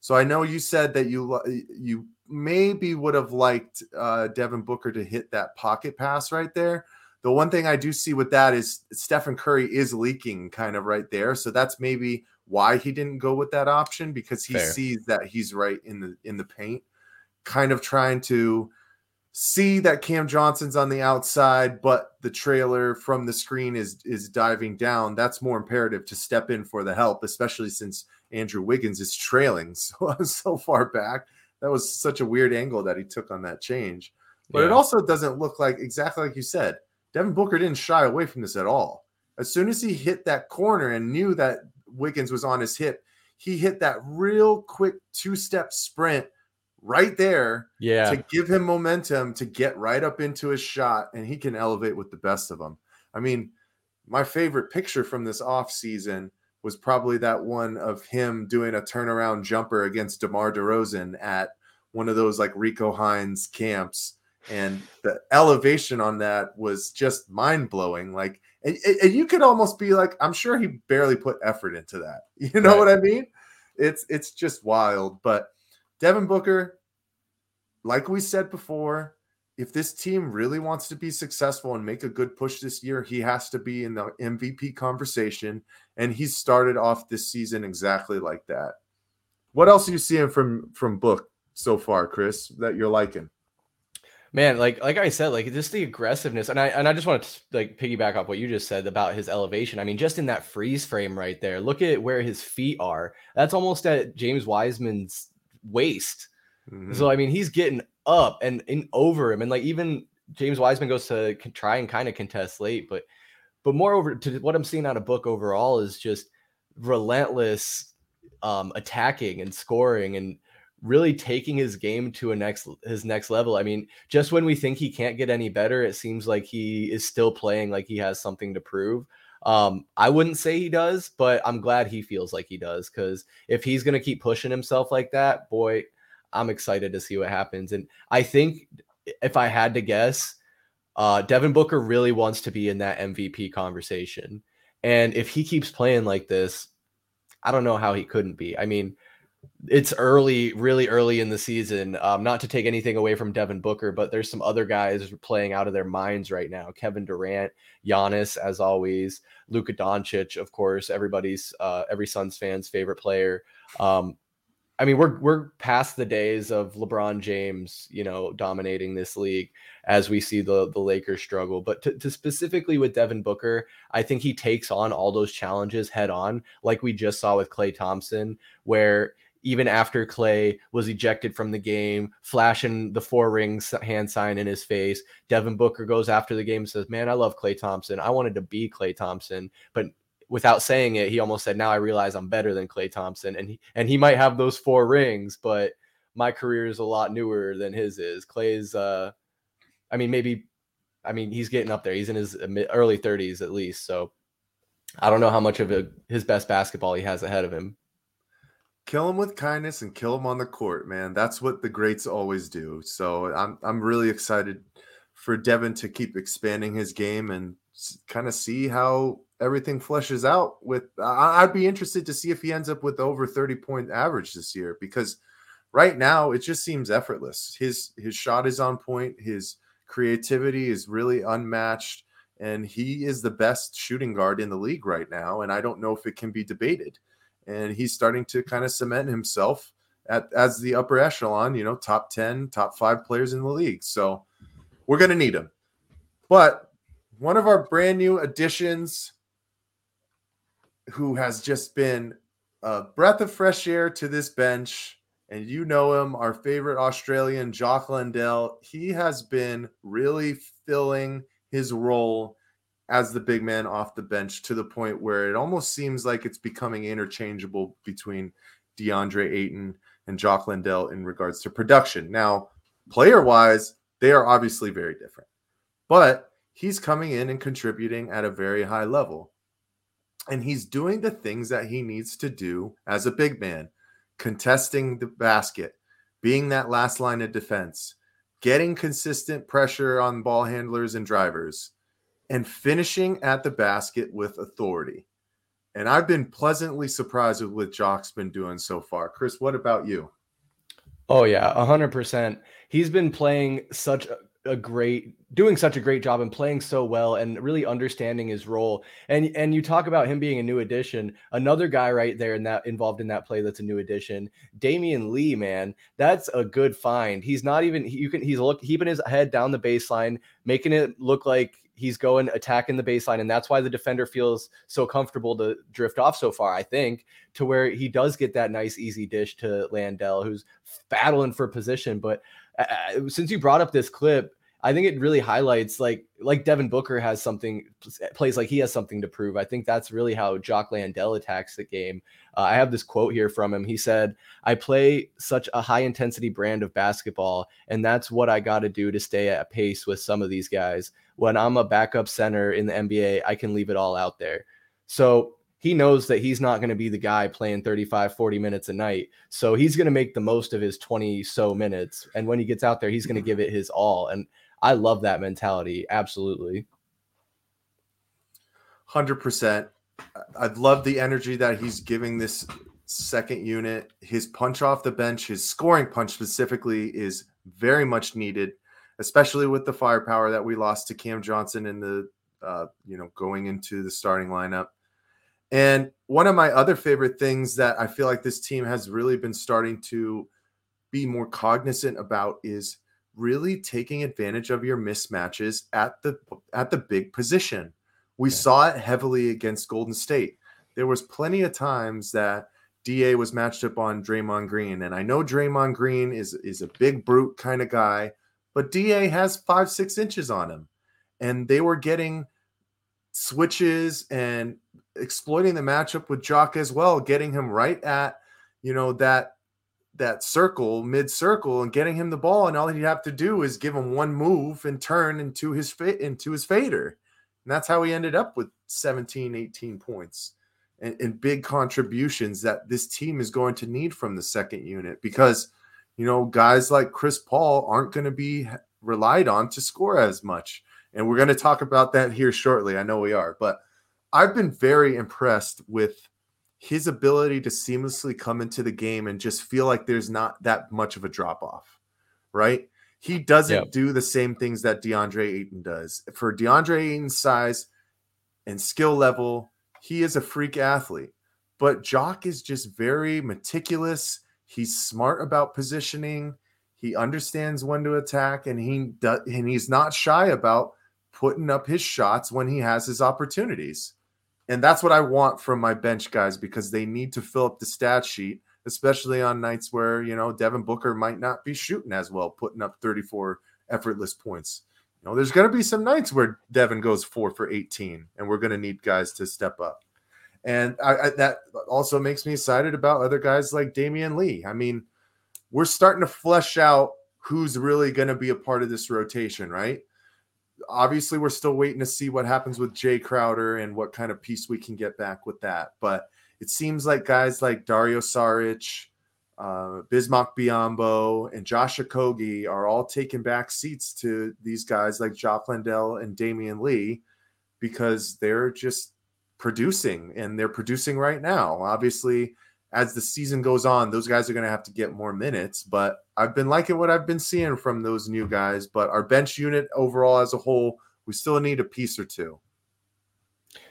So I know you said that you you maybe would have liked uh, Devin Booker to hit that pocket pass right there. The one thing I do see with that is Stephen Curry is leaking kind of right there, so that's maybe why he didn't go with that option because he Fair. sees that he's right in the in the paint, kind of trying to see that Cam Johnson's on the outside, but the trailer from the screen is is diving down. That's more imperative to step in for the help, especially since Andrew Wiggins is trailing [LAUGHS] so so far back. That was such a weird angle that he took on that change. But it also doesn't look like exactly like you said. Devin Booker didn't shy away from this at all. As soon as he hit that corner and knew that Wiggins was on his hip, he hit that real quick two-step sprint right there Yeah. to give him momentum to get right up into his shot and he can elevate with the best of them. I mean, my favorite picture from this offseason was probably that one of him doing a turnaround jumper against DeMar DeRozan at one of those like Rico Hines camps. And the elevation on that was just mind blowing. Like, and, and- and you could almost be like, I'm sure he barely put effort into that. [LAUGHS] You know Right. what I mean? It's it's just wild. But Devin Booker, like we said before, if this team really wants to be successful and make a good push this year, he has to be in the MVP conversation. And he started off this season exactly like that. What else are you seeing from from Book so far, Chris, that you're liking? Man, like like I said, like just the aggressiveness, and I and I just want to like piggyback off what you just said about his elevation. I mean, just in that freeze frame right there, look at where his feet are. That's almost at James Wiseman's waist. Mhm. So I mean, he's getting up and, and over him, and like even James Wiseman goes to try and kind of contest late, but but moreover, to what I'm seeing out of book overall is just relentless um, attacking and scoring and really taking his game to a next his next level. I mean, just when we think he can't get any better, it seems like he is still playing like he has something to prove. Um, I wouldn't say he does, but I'm glad he feels like he does because if he's gonna keep pushing himself like that, boy, I'm excited to see what happens. And I think if I had to guess, uh, Devin Booker really wants to be in that MVP conversation. And if he keeps playing like this, I don't know how he couldn't be. I mean, it's early, really early in the season. Um, not to take anything away from Devin Booker, but there's some other guys playing out of their minds right now. Kevin Durant, Giannis, as always, Luka Doncic, of course, everybody's uh, every Suns fan's favorite player. Um, I mean, we're we're past the days of LeBron James, you know, dominating this league as we see the the Lakers struggle. But to, to, specifically with Devin Booker, I think he takes on all those challenges head on, like we just saw with Klay Thompson, where even after Klay was ejected from the game, flashing the four rings hand sign in his face, Devin Booker goes after the game and says, "Man, I love Klay Thompson. I wanted to be Klay Thompson, but without saying it, he almost said, "Now I realize I'm better than Klay Thompson." And he and he might have those four rings, but my career is a lot newer than his is. Klay's, uh, I mean, maybe, I mean, he's getting up there. He's in his early 30s at least. So I don't know how much of a, his best basketball he has ahead of him. Kill him with kindness and kill him on the court, man. That's what the greats always do. So I'm I'm really excited for Devin to keep expanding his game and kind of see how everything fleshes out with I'd be interested to see if he ends up with over 30 point average this year because right now it just seems effortless. His his shot is on point, his creativity is really unmatched and he is the best shooting guard in the league right now and I don't know if it can be debated. And he's starting to kind of cement himself at as the upper echelon, you know, top 10, top 5 players in the league. So we're going to need him. But one of our brand new additions who has just been a breath of fresh air to this bench. And you know him, our favorite Australian, Jock Landale. He has been really filling his role as the big man off the bench to the point where it almost seems like it's becoming interchangeable between DeAndre Ayton and Jock Landale in regards to production. Now, player wise, they are obviously very different, but he's coming in and contributing at a very high level and he's doing the things that he needs to do as a big man contesting the basket being that last line of defense getting consistent pressure on ball handlers and drivers and finishing at the basket with authority. And i've been pleasantly surprised with what jock's been doing so far. Chris what about you? Oh yeah 100% he's been playing such a great doing such a great job and playing so well and really understanding his role. And and you talk about him being a new addition. Another guy right there in that involved in that play that's a new addition, Damion Lee, man. That's a good find. He's not even you can he's look keeping his head down the baseline, making it look like he's going attacking the baseline and that's why the defender feels so comfortable to drift off so far i think to where he does get that nice easy dish to Landale who's battling for position but uh since you brought up this clip I think it really highlights like like Devin Booker has something plays like he has something to prove. I think that's really how Jock Landale attacks the game. Uh, I have this quote here from him. He said, "I play such a high intensity brand of basketball, and that's what I got to do to stay at pace with some of these guys. When I'm a backup center in the NBA, I can leave it all out there." So he knows that he's not going to be the guy playing 35 40 minutes a night so he's going to make the most of his 20 so minutes and when he gets out there he's going to give it his all and I love that mentality. Absolutely. 100%. I love the energy that he's giving this second unit. His punch off the bench, his scoring punch specifically, is very much needed, especially with the firepower that we lost to Cam Johnson in the, uh, you know, going into the starting lineup. And one of my other favorite things that I feel like this team has really been starting to be more cognizant about is really taking advantage of your mismatches at the at the big position. We yeah. saw it heavily against Golden State. There was plenty of times that DA was matched up on Draymond Green, and I know Draymond Green is is a big brute kind of guy, but DA has five six inches on him, and they were getting switches and exploiting the matchup with Jock as well, getting him right at you know that that circle, mid circle, and getting him the ball, and all he'd have to do is give him one move and turn into his fa- into his fader. And that's how he ended up with 17, 18 points and, and big contributions that this team is going to need from the second unit because you know guys like Chris Paul aren't going to be relied on to score as much. And we're going to talk about that here shortly. I know we are, but I've been very impressed with his ability to seamlessly come into the game and just feel like there's not that much of a drop off, right? He doesn't yep. do the same things that DeAndre Ayton does. For DeAndre Ayton's size and skill level, he is a freak athlete. But Jock is just very meticulous. He's smart about positioning. He understands when to attack, and he does, and he's not shy about putting up his shots when he has his opportunities. And that's what I want from my bench guys because they need to fill up the stat sheet, especially on nights where, you know, Devin Booker might not be shooting as well, putting up 34 effortless points. You know, there's going to be some nights where Devin goes four for 18, and we're going to need guys to step up. And I, I, that also makes me excited about other guys like Damion Lee. I mean, we're starting to flesh out who's really going to be a part of this rotation, right? Obviously, we're still waiting to see what happens with Jae Crowder and what kind of piece we can get back with that. But it seems like guys like Dario Saric, uh, Bismack Biyombo, and Josh Okogie are all taking back seats to these guys like Jock Landale and Damion Lee because they're just producing and they're producing right now. Obviously, as the season goes on, those guys are going to have to get more minutes. But I've been liking what I've been seeing from those new guys. But our bench unit overall as a whole, we still need a piece or two.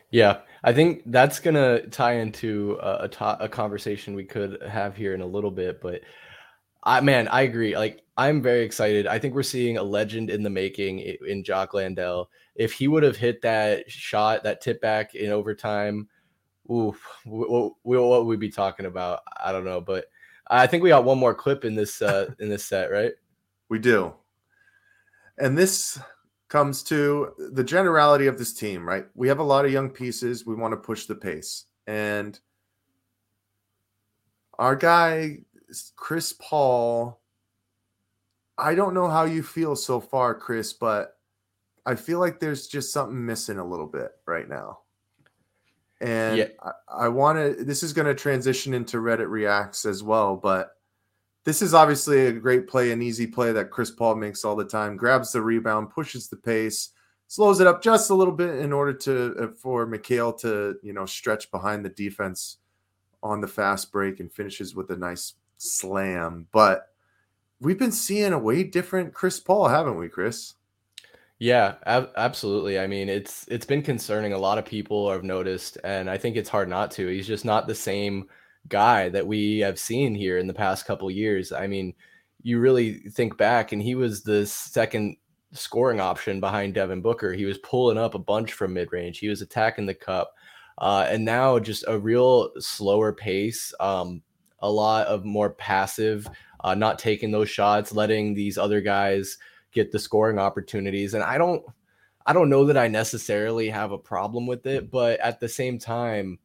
Yeah, I think that's gonna tie into a, a, to- a conversation we could have here in a little bit. But I, man, I agree. Like, I'm very excited. I think we're seeing a legend in the making in Jock Landale. If he would have hit that shot, that tip back in overtime, what, what would we be talking about? I don't know, but I think we got one more clip in this uh, [LAUGHS] in this set, right? We do, and this comes to the generality of this team, right? We have a lot of young pieces. We want to push the pace, and our guy Chris Paul. I don't know how you feel so far, Chris, but I feel like there's just something missing a little bit right now. And yeah. I, I want to, this is going to transition into Reddit Reacts as well, but this is obviously a great play, an easy play that Chris Paul makes all the time. Grabs the rebound, pushes the pace, slows it up just a little bit in order to uh, for Mikal to you know stretch behind the defense on the fast break and finishes with a nice slam. But we've been seeing a way different Chris Paul, haven't we, Chris? Yeah, ab- absolutely. I mean, it's it's been concerning. A lot of people have noticed, and I think it's hard not to. He's just not the same guy that we have seen here in the past couple years. I mean, you really think back, and he was the second scoring option behind Devin Booker. He was pulling up a bunch from mid range. He was attacking the cup, uh, and now just a real slower pace. Um, a lot of more passive, uh, not taking those shots, letting these other guys get the scoring opportunities. And I don't I don't know that I necessarily have a problem with it, but at the same time,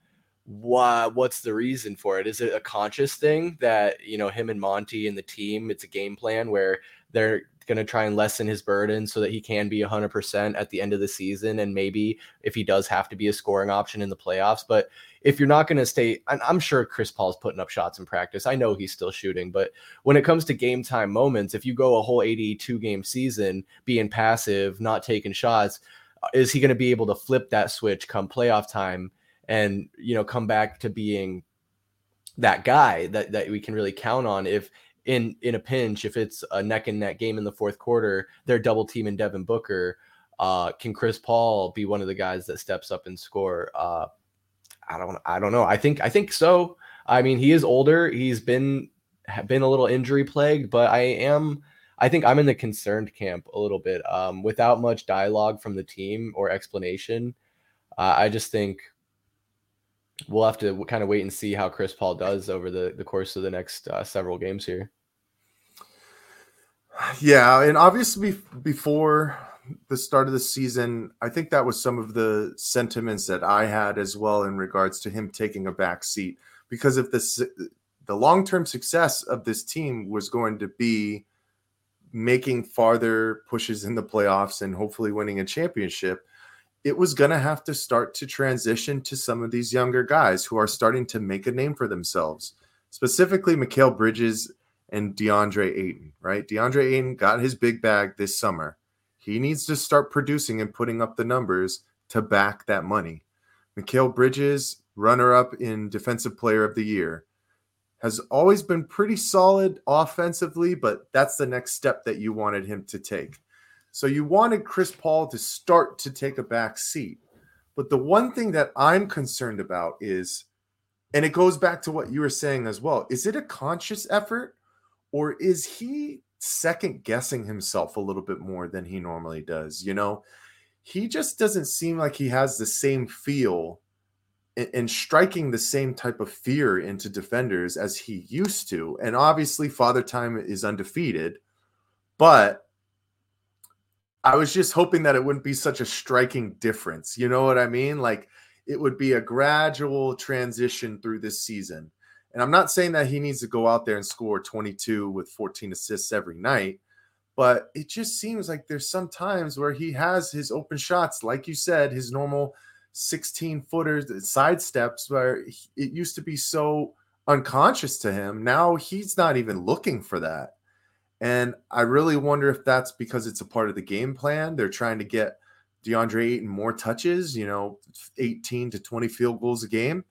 why what's the reason for it? Is it a conscious thing that, you know, him and Monty and the team, it's a game plan where they're going to try and lessen his burden so that he can be 100% at the end of the season and maybe if he does have to be a scoring option in the playoffs but if you're not going to stay i'm sure chris paul's putting up shots in practice i know he's still shooting but when it comes to game time moments if you go a whole 82 game season being passive not taking shots is he going to be able to flip that switch come playoff time and you know come back to being that guy that, that we can really count on if in in a pinch, if it's a neck and neck game in the fourth quarter, they're double teaming Devin Booker. Uh, can Chris Paul be one of the guys that steps up and score? Uh, I don't I don't know. I think I think so. I mean, he is older. He's been been a little injury plagued, but I am I think I'm in the concerned camp a little bit. Um, without much dialogue from the team or explanation, uh, I just think we'll have to kind of wait and see how Chris Paul does over the, the course of the next uh, several games here. Yeah, and obviously before the start of the season, I think that was some of the sentiments that I had as well in regards to him taking a back seat because if the the long term success of this team was going to be making farther pushes in the playoffs and hopefully winning a championship, it was going to have to start to transition to some of these younger guys who are starting to make a name for themselves, specifically Mikal Bridges and DeAndre Ayton, right? DeAndre Ayton got his big bag this summer. He needs to start producing and putting up the numbers to back that money. Mikal Bridges, runner up in Defensive Player of the Year, has always been pretty solid offensively, but that's the next step that you wanted him to take. So you wanted Chris Paul to start to take a back seat. But the one thing that I'm concerned about is and it goes back to what you were saying as well. Is it a conscious effort or is he second guessing himself a little bit more than he normally does? You know, he just doesn't seem like he has the same feel and striking the same type of fear into defenders as he used to. And obviously, Father Time is undefeated, but I was just hoping that it wouldn't be such a striking difference. You know what I mean? Like it would be a gradual transition through this season. And I'm not saying that he needs to go out there and score 22 with 14 assists every night, but it just seems like there's some times where he has his open shots, like you said, his normal 16 footers, side steps, where it used to be so unconscious to him. Now he's not even looking for that. And I really wonder if that's because it's a part of the game plan. They're trying to get DeAndre Ayton more touches, you know, 18 to 20 field goals a game.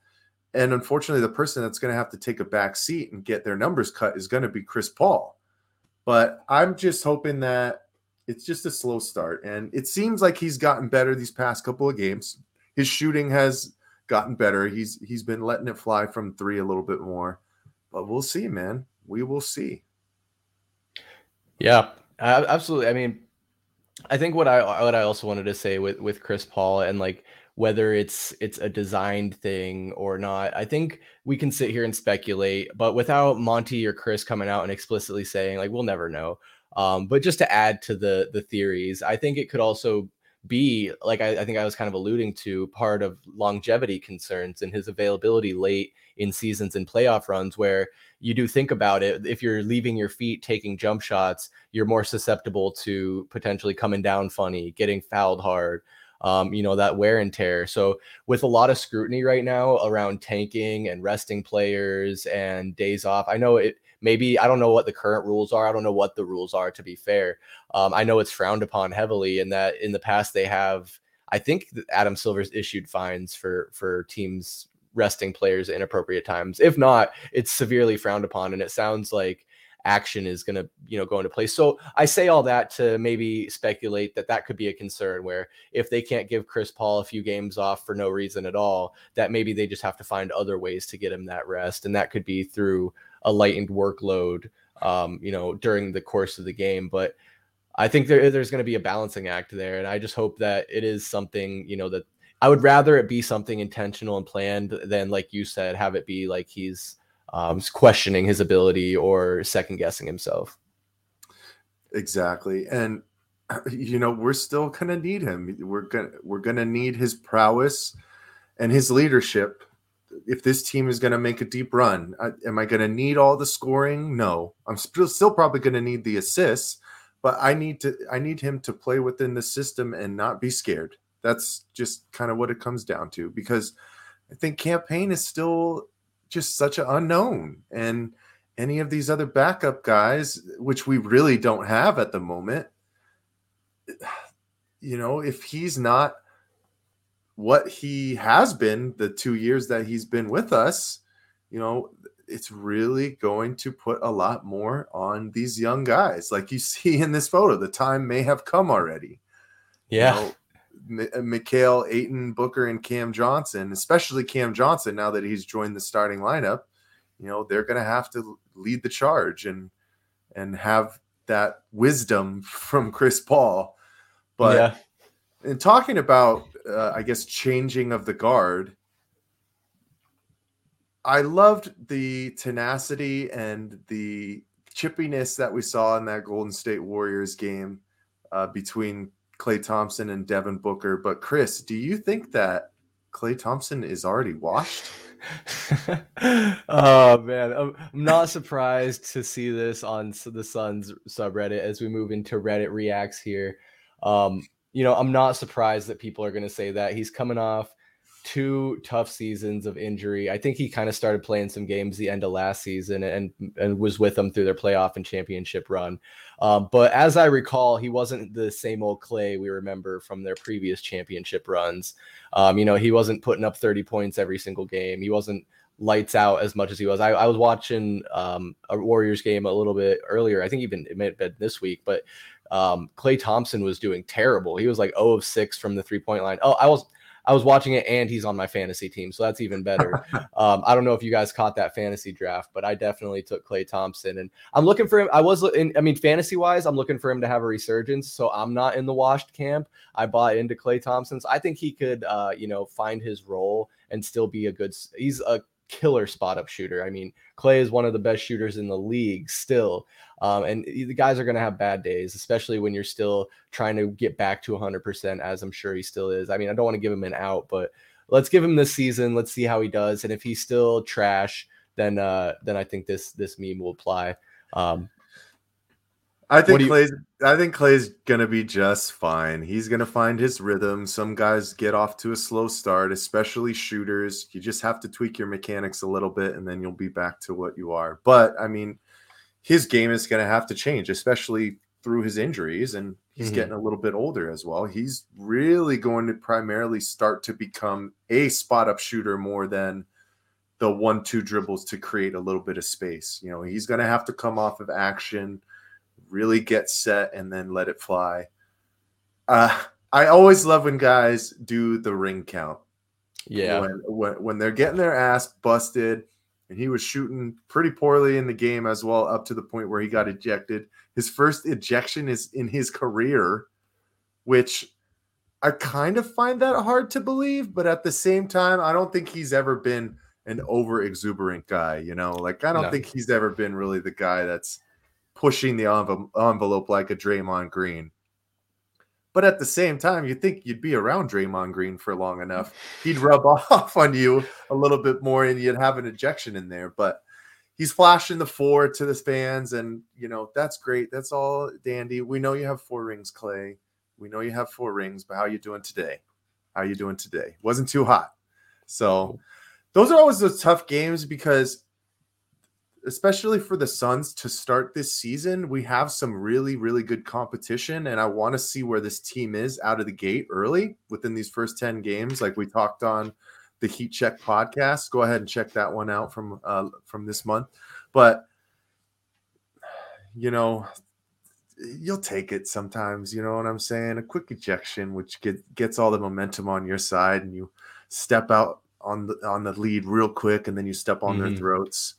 And unfortunately, the person that's going to have to take a back seat and get their numbers cut is going to be Chris Paul. But I'm just hoping that it's just a slow start. And it seems like he's gotten better these past couple of games. His shooting has gotten better. He's he's been letting it fly from three a little bit more. But we'll see, man. We will see. Yeah, absolutely. I mean, I think what I what I also wanted to say with with Chris Paul and like whether it's it's a designed thing or not. I think we can sit here and speculate, but without Monty or Chris coming out and explicitly saying like we'll never know. Um, but just to add to the the theories, I think it could also be like I, I, think I was kind of alluding to part of longevity concerns and his availability late in seasons and playoff runs where you do think about it if you're leaving your feet taking jump shots you're more susceptible to potentially coming down funny getting fouled hard um, you know that wear and tear so with a lot of scrutiny right now around tanking and resting players and days off i know it maybe I don't know what the current rules are. I don't know what the rules are to be fair. Um, I know it's frowned upon heavily, and that in the past they have. I think Adam Silver's issued fines for for teams resting players at inappropriate times. If not, it's severely frowned upon, and it sounds like action is going to you know go into place. So i say all that to maybe speculate that that could be a concern where if they can't give chris paul a few games off for no reason at all that maybe they just have to find other ways to get him that rest. And that could be through a lightened workload, um, you know, during the course of the game. But I think there, there's going to be a balancing act there, and I just hope that it is something, you know, that I would rather it be something intentional and planned than, like you said, have it be like he's um, questioning his ability or second guessing himself. Exactly, and [CLEARS THROAT] you know we're still gonna need him. We're gonna we're gonna need his prowess and his leadership if this team is going to make a deep run. I, am I going to need all the scoring? No. I'm still still probably going to need the assists, but I need to I need him to play within the system and not be scared. That's just kind of what it comes down to because I think Cam Payne is still just such an unknown and any of these other backup guys which we really don't have at the moment [SIGHS] you know if he's not what he has been the two years that he's been with us, you know, it's really going to put a lot more on these young guys. Like you [LAUGHS] see in this photo, the time may have come already. Yeah. You know, M- Mikal, Ayton, Booker, and Cam Johnson, especially Cam Johnson, now that he's joined the starting lineup, you know, they're going to have to lead the charge and and have that wisdom [LAUGHS] from Chris Paul. But yeah. in talking about uh, I guess, changing of the guard. I loved the tenacity and the chippiness that we saw in that Golden State Warriors game uh, between Klay Thompson and Devin Booker. But Chris, do you think that Klay Thompson is already washed? [LAUGHS] oh man, I'm not surprised to see this on the Suns subreddit as we move into Reddit reacts here. Um, you know, I'm not surprised that people are going to say that he's coming off two tough seasons of injury. I think he kind of started playing some games the end of last season and and was with them through their playoff and championship run. Um, but as I recall, he wasn't the same old Klay we remember from their previous championship runs. Um, you know, he wasn't putting up 30 points every single game. He wasn't lights out as much as he was. I, I was watching um, a Warriors game a little bit earlier. I think even it may have this week, but um, Klay Thompson was doing terrible. He was like 0 of 6 from the three point line. Oh, I was I was watching it and he's on my fantasy team, so that's even better. [LAUGHS] um, I don't know if you guys caught that fantasy draft, but I definitely took Klay Thompson, and I'm looking for him. I was, in, I mean, fantasy wise, I'm looking for him to have a resurgence. So I'm not in the washed camp. I bought into Klay Thompson's. I think he could, uh, you know, find his role and still be a good. He's a killer spot up shooter. I mean, Klay is one of the best shooters in the league still. Um, and the guys are going to have bad days, especially when you're still trying to get back to 100%, as I'm sure he still is. I mean, I don't want to give him an out, but let's give him this season. Let's see how he does. And if he's still trash, then uh, then I think this this meme will apply. Um, I think Klay's. I think Klay's gonna be just fine. He's gonna find his rhythm. Some guys get off to a slow start, especially shooters. You just have to tweak your mechanics a little bit, and then you'll be back to what you are. But I mean, his game is gonna have to change, especially through his injuries, and he's mm-hmm. getting a little bit older as well. He's really going to primarily start to become a spot up shooter more than the one-two dribbles to create a little bit of space. You know, he's gonna have to come off of action really get set and then let it fly. Uh, I always love when guys do the ring count. Yeah. When, when, when they're getting their ass busted, and he was shooting pretty poorly in the game as well, up to the point where he got ejected. His first ejection is in his career, which I kind of find that hard to believe, but at the same time, I don't think he's ever been an over exuberant guy. You know, like I don't no. think he's ever been really the guy that's pushing the envelope like a Draymond Green. But at the same time, you think you'd be around Draymond Green for long enough. He'd rub [LAUGHS] off on you a little bit more and you'd have an ejection in there. But he's flashing the four to the fans, and you know, that's great. That's all dandy. We know you have four rings, Klay. We know you have four rings, but how you doing today? How you doing today? Wasn't too hot. So those are always those tough games because especially for the Suns to start this season, we have some really, really good competition. And I want to see where this team is out of the gate early within these first 10 games, like we talked on the Heat Check podcast. Go ahead and check that one out from uh, from this month. But you know, you'll take it sometimes, you know what I'm saying? A quick ejection, which get, gets all the momentum on your side, and you step out on the on the lead real quick, and then you step on mm-hmm. their throats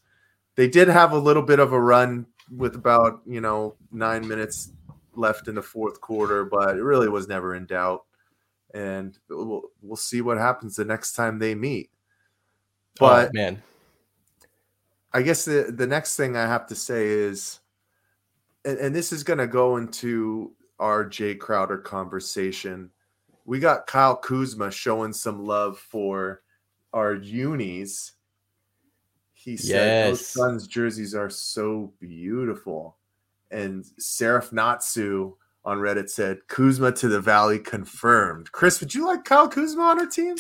they did have a little bit of a run with about you know nine minutes left in the fourth quarter, but it really was never in doubt. And we'll we'll see what happens the next time they meet. Oh, but oh, man, I guess the the next thing I have to say is, and, and this is going to go into our Jae Crowder conversation. We got Kyle Kuzma showing some love for our unis he said yes. those Suns jerseys are so beautiful. And Seraph Natsu on Reddit said Kuzma to the Valley confirmed. Chris, would you like Kyle Kuzma on our team?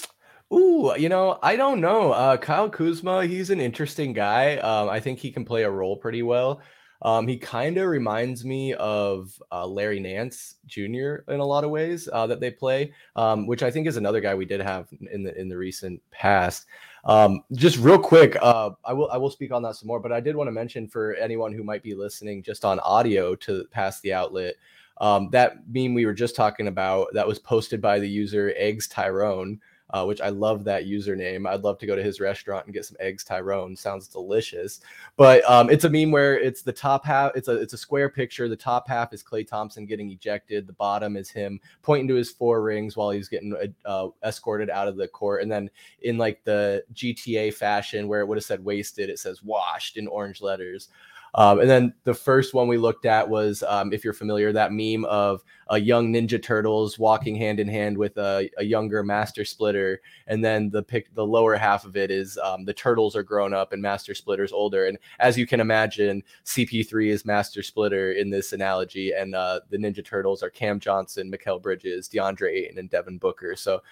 Ooh, you know, I don't know. Uh, Kyle Kuzma, he's an interesting guy. Um, I think he can play a role pretty well. Um, he kind of reminds me of uh, Larry Nance Jr. in a lot of ways uh, that they play, um, which I think is another guy we did have in the in the recent past. Um, just real quick, uh, I will I will speak on that some more, but I did want to mention for anyone who might be listening just on audio to pass the outlet. Um, that meme we were just talking about that was posted by the user Eggs Tyrone uh, which I love that username. I'd love to go to his restaurant and get some eggs Tyrone. Sounds delicious. But um, it's a meme where it's the top half. It's a it's a square picture. The top half is Klay Thompson getting ejected. The bottom is him pointing to his four rings while he's getting uh, escorted out of the court. And then in like the GTA fashion, where it would have said wasted, it says washed in orange letters. Um, and then the first one we looked at was, um, if you're familiar, that meme of a young Ninja Turtles walking hand in hand with a, a younger Master Splinter, and then the pic, the lower half of it is um, the turtles are grown up and Master Splinter's older. And as you can imagine, CP3 is Master Splinter in this analogy, and uh, the Ninja Turtles are Cam Johnson, Mikal Bridges, DeAndre Ayton, and Devin Booker. So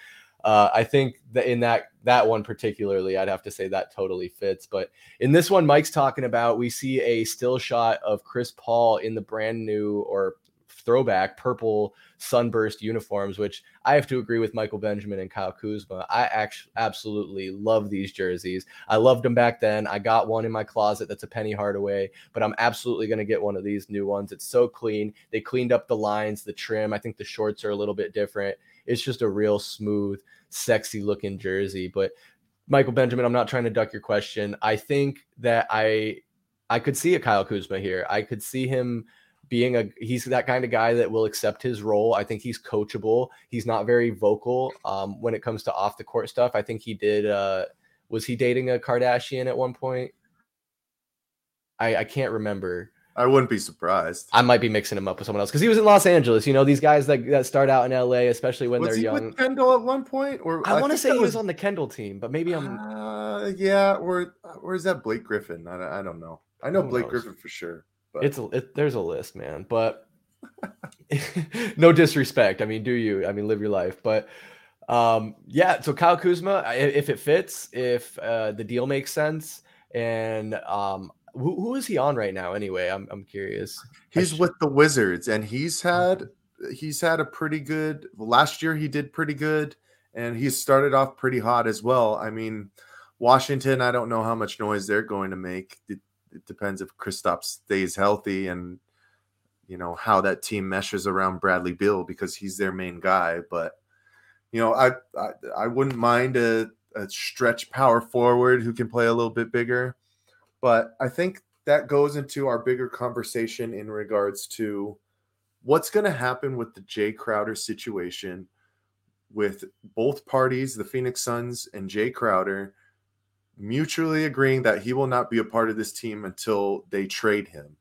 uh, I think that in that that one particularly, I'd have to say that totally fits. But in this one, Mike's talking about, we see a still shot of Chris Paul in the brand new or throwback purple sunburst uniforms, which I have to agree with Michael Benjamin and Kyle Kuzma. I actually absolutely love these jerseys. I loved them back then. I got one in my closet that's a Penny Hardaway, but I'm absolutely going to get one of these new ones. It's so clean. They cleaned up the lines, the trim. I think the shorts are a little bit different. It's just a real smooth, sexy looking jersey. But Michael Benjamin, I'm not trying to duck your question. I think that I I could see a Kyle Kuzma here. I could see him being a he's that kind of guy that will accept his role. I think he's coachable. He's not very vocal um, when it comes to off the court stuff. I think he did. Uh, was he dating a Kardashian at one point? I, I can't remember. I wouldn't be surprised. I might be mixing him up with someone else because he was in Los Angeles. You know, these guys that, that start out in LA, especially when was they're he young. With Kendall at one point, or I, want to say he was on the Kendall team, but maybe I'm. Uh, yeah, or or is that Blake Griffin? I, I don't know. I know Who Blake knows? Griffin for sure. But It's a, it, there's a list, man. But [LAUGHS] no disrespect. I mean, do you? I mean, live your life. But um, yeah. So Kyle Kuzma, i- if it fits, if uh, the deal makes sense, and um, who, who is he on right now? Anyway, I'm I'm curious. He's with the Wizards, and he's had he's had a pretty good last year. He did pretty good, and he started off pretty hot as well. I mean, Washington. I don't know how much noise they're going to make. It, it depends if Kristaps stays healthy and you know how that team meshes around Bradley Beal because he's their main guy. But you know, I I, I wouldn't mind a, a stretch power forward who can play a little bit bigger. But I think that goes into our bigger conversation in regards to what's going to happen with the Jae Crowder situation with both parties, the Phoenix Suns and Jae Crowder, mutually agreeing that he will not be a part of this team until they trade him.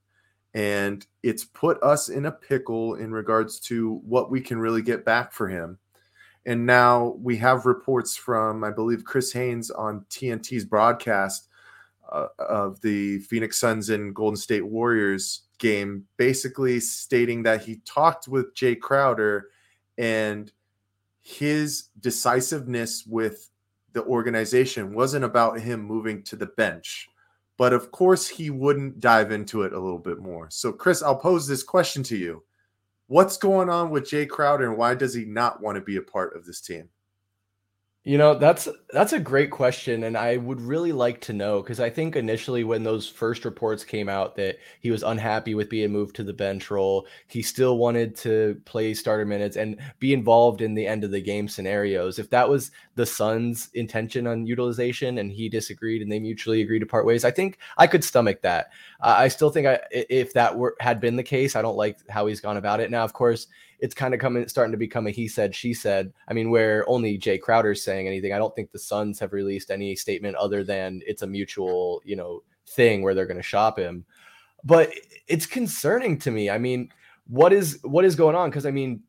And it's put us in a pickle in regards to what we can really get back for him. And now we have reports from, I believe, Chris Haynes on TNT's broadcast uh, of the Phoenix Suns and Golden State Warriors game, basically stating that he talked with Jae Crowder and his decisiveness with the organization wasn't about him moving to the bench. But of course, he wouldn't dive into it a little bit more. So, Chris, I'll pose this question to you. What's going on with Jae Crowder and why does he not want to be a part of this team? You know, that's that's a great question, and I would really like to know because I think initially when those first reports came out that he was unhappy with being moved to the bench role, he still wanted to play starter minutes and be involved in the end of the game scenarios. If that was the Suns' intention on utilization, and he disagreed, and they mutually agreed to part ways, I think I could stomach that. Uh, I still think i- if that were had been the case, I don't like how he's gone about it. Now, of course, it's kind of coming starting to become a he said she said. I mean where only jae crowder's saying anything. I don't think the suns have released any statement other than it's a mutual you know thing where they're going to shop him. But it's concerning to me. I mean what is what is going on? Because i mean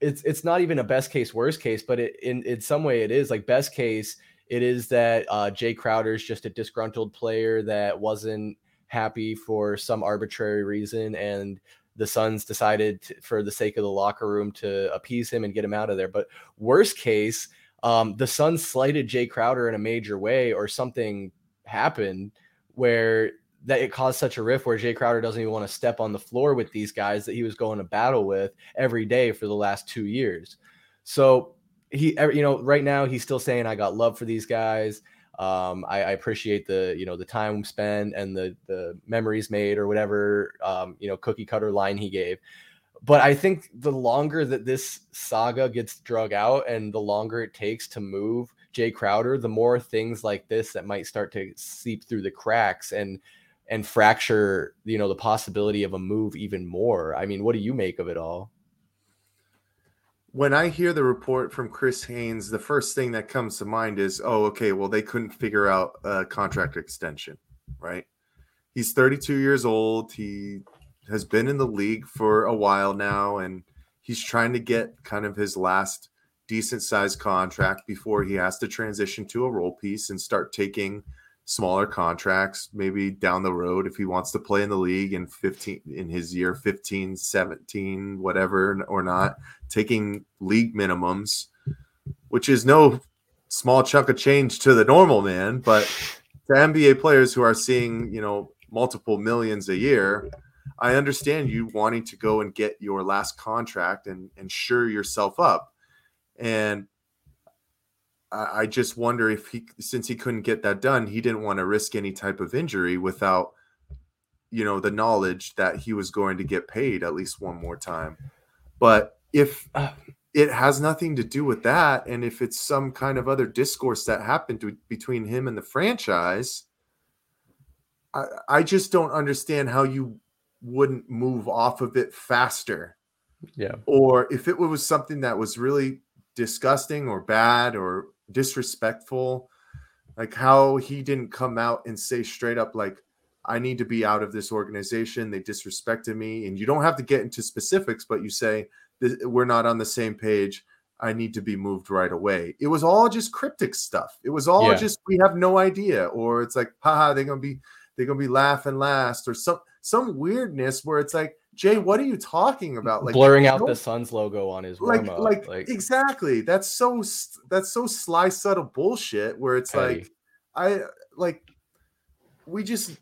it's it's not even a best case worst case but it, in in some way it is. Like best case it is that uh, jae crowder's just a disgruntled player that wasn't happy for some arbitrary reason and the Suns decided to, for the sake of the locker room to appease him and get him out of there. But worst case, um, the Suns slighted Jae Crowder in a major way, or something happened where that it caused such a rift where Jae Crowder doesn't even want to step on the floor with these guys that he was going to battle with every day for the last two years. So he, you know, right now he's still saying, "I got love for these guys." Um I, I appreciate the you know the time spent and the the memories made or whatever um you know cookie cutter line he gave. But i think the longer that this saga gets drug out and the longer it takes to move jae crowder the more things like this that might start to seep through the cracks and and fracture you know the possibility of a move even more. I mean what do you make of it all when I hear the report from Chris Haynes, the first thing that comes to mind is, oh, okay, well, they couldn't figure out a contract extension, right? He's 32 years old. He has been in the league for a while now, and he's trying to get kind of his last decent sized contract before he has to transition to a role piece and start taking smaller contracts maybe down the road if he wants to play in the league in 15 in his year 15 17 whatever or not taking league minimums which is no small chunk of change to the normal man but to nba players who are seeing you know multiple millions a year I understand you wanting to go and get your last contract and and sure yourself up. And I, I just wonder if he since he couldn't get that done, he didn't want to risk any type of injury without you know the knowledge that he was going to get paid at least one more time. But if it has nothing to do with that, and if it's some kind of other discourse that happened to, between him and the franchise, I, I just don't understand how you wouldn't move off of it faster. Yeah. Or if it was something that was really disgusting or bad or disrespectful, like how he didn't come out and say straight up, like, I need to be out of this organization. They disrespected me. And you don't have to get into specifics, but you say, we're not on the same page. I need to be moved right away. It was all just cryptic stuff. It was all Yeah. just we have no idea, or it's like, haha, they're gonna be they're gonna be laughing last, or some some weirdness where it's like, Jae, what are you talking about? Like blurring out the Suns logo on his like like, like exactly. That's so that's so sly, subtle bullshit. Where it's like, I like we just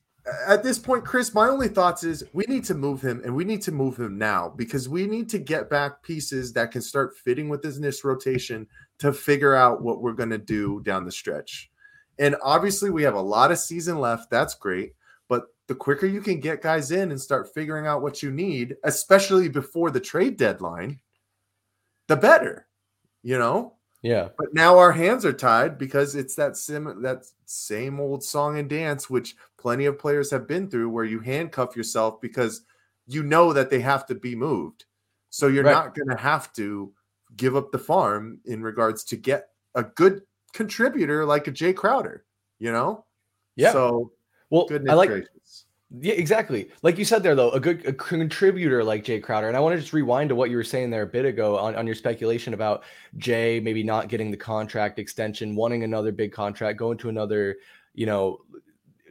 at this point, Chris, my only thoughts is we need to move him and we need to move him now because we need to get back pieces that can start fitting within this rotation to figure out what we're going to do down the stretch. And obviously, we have a lot of season left. That's great. The quicker you can get guys in and start figuring out what you need, especially before the trade deadline, the better, you know? yeah, But now our hands are tied because it's that sim that same old song and dance, which plenty of players have been through, where you handcuff yourself because you know that they have to be moved. So you're Right. not going to have to give up the farm in regards to get a good contributor like a Jae Crowder. You know, yeah. So well, goodness I like gracious. Yeah, exactly. Like you said there, though, a good a contributor like Jae Crowder. And I want to just rewind to what you were saying there a bit ago on, on your speculation about Jae maybe not getting the contract extension, wanting another big contract, going to another, you know,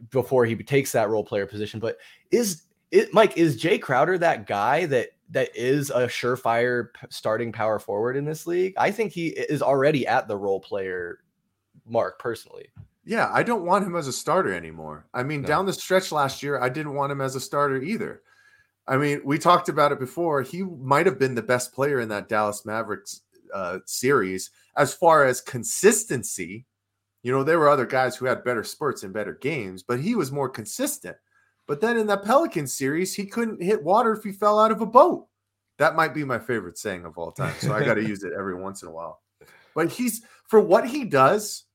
before he takes that role player position. But is it Mike, is Jae Crowder that guy that that is a surefire starting power forward in this league? I think he is already at the role player mark personally. Yeah, I don't want him as a starter anymore. I mean, No. down the stretch last year, I didn't want him as a starter either. I mean, we talked about it before. He might have been the best player in that Dallas Mavericks uh, series as far as consistency. You know, there were other guys who had better spurts and better games, but he was more consistent. But then in that Pelican series, he couldn't hit water if he fell out of a boat. That might be my favorite saying of all time. So I got to [LAUGHS] use it every once in a while. But he's for what he does,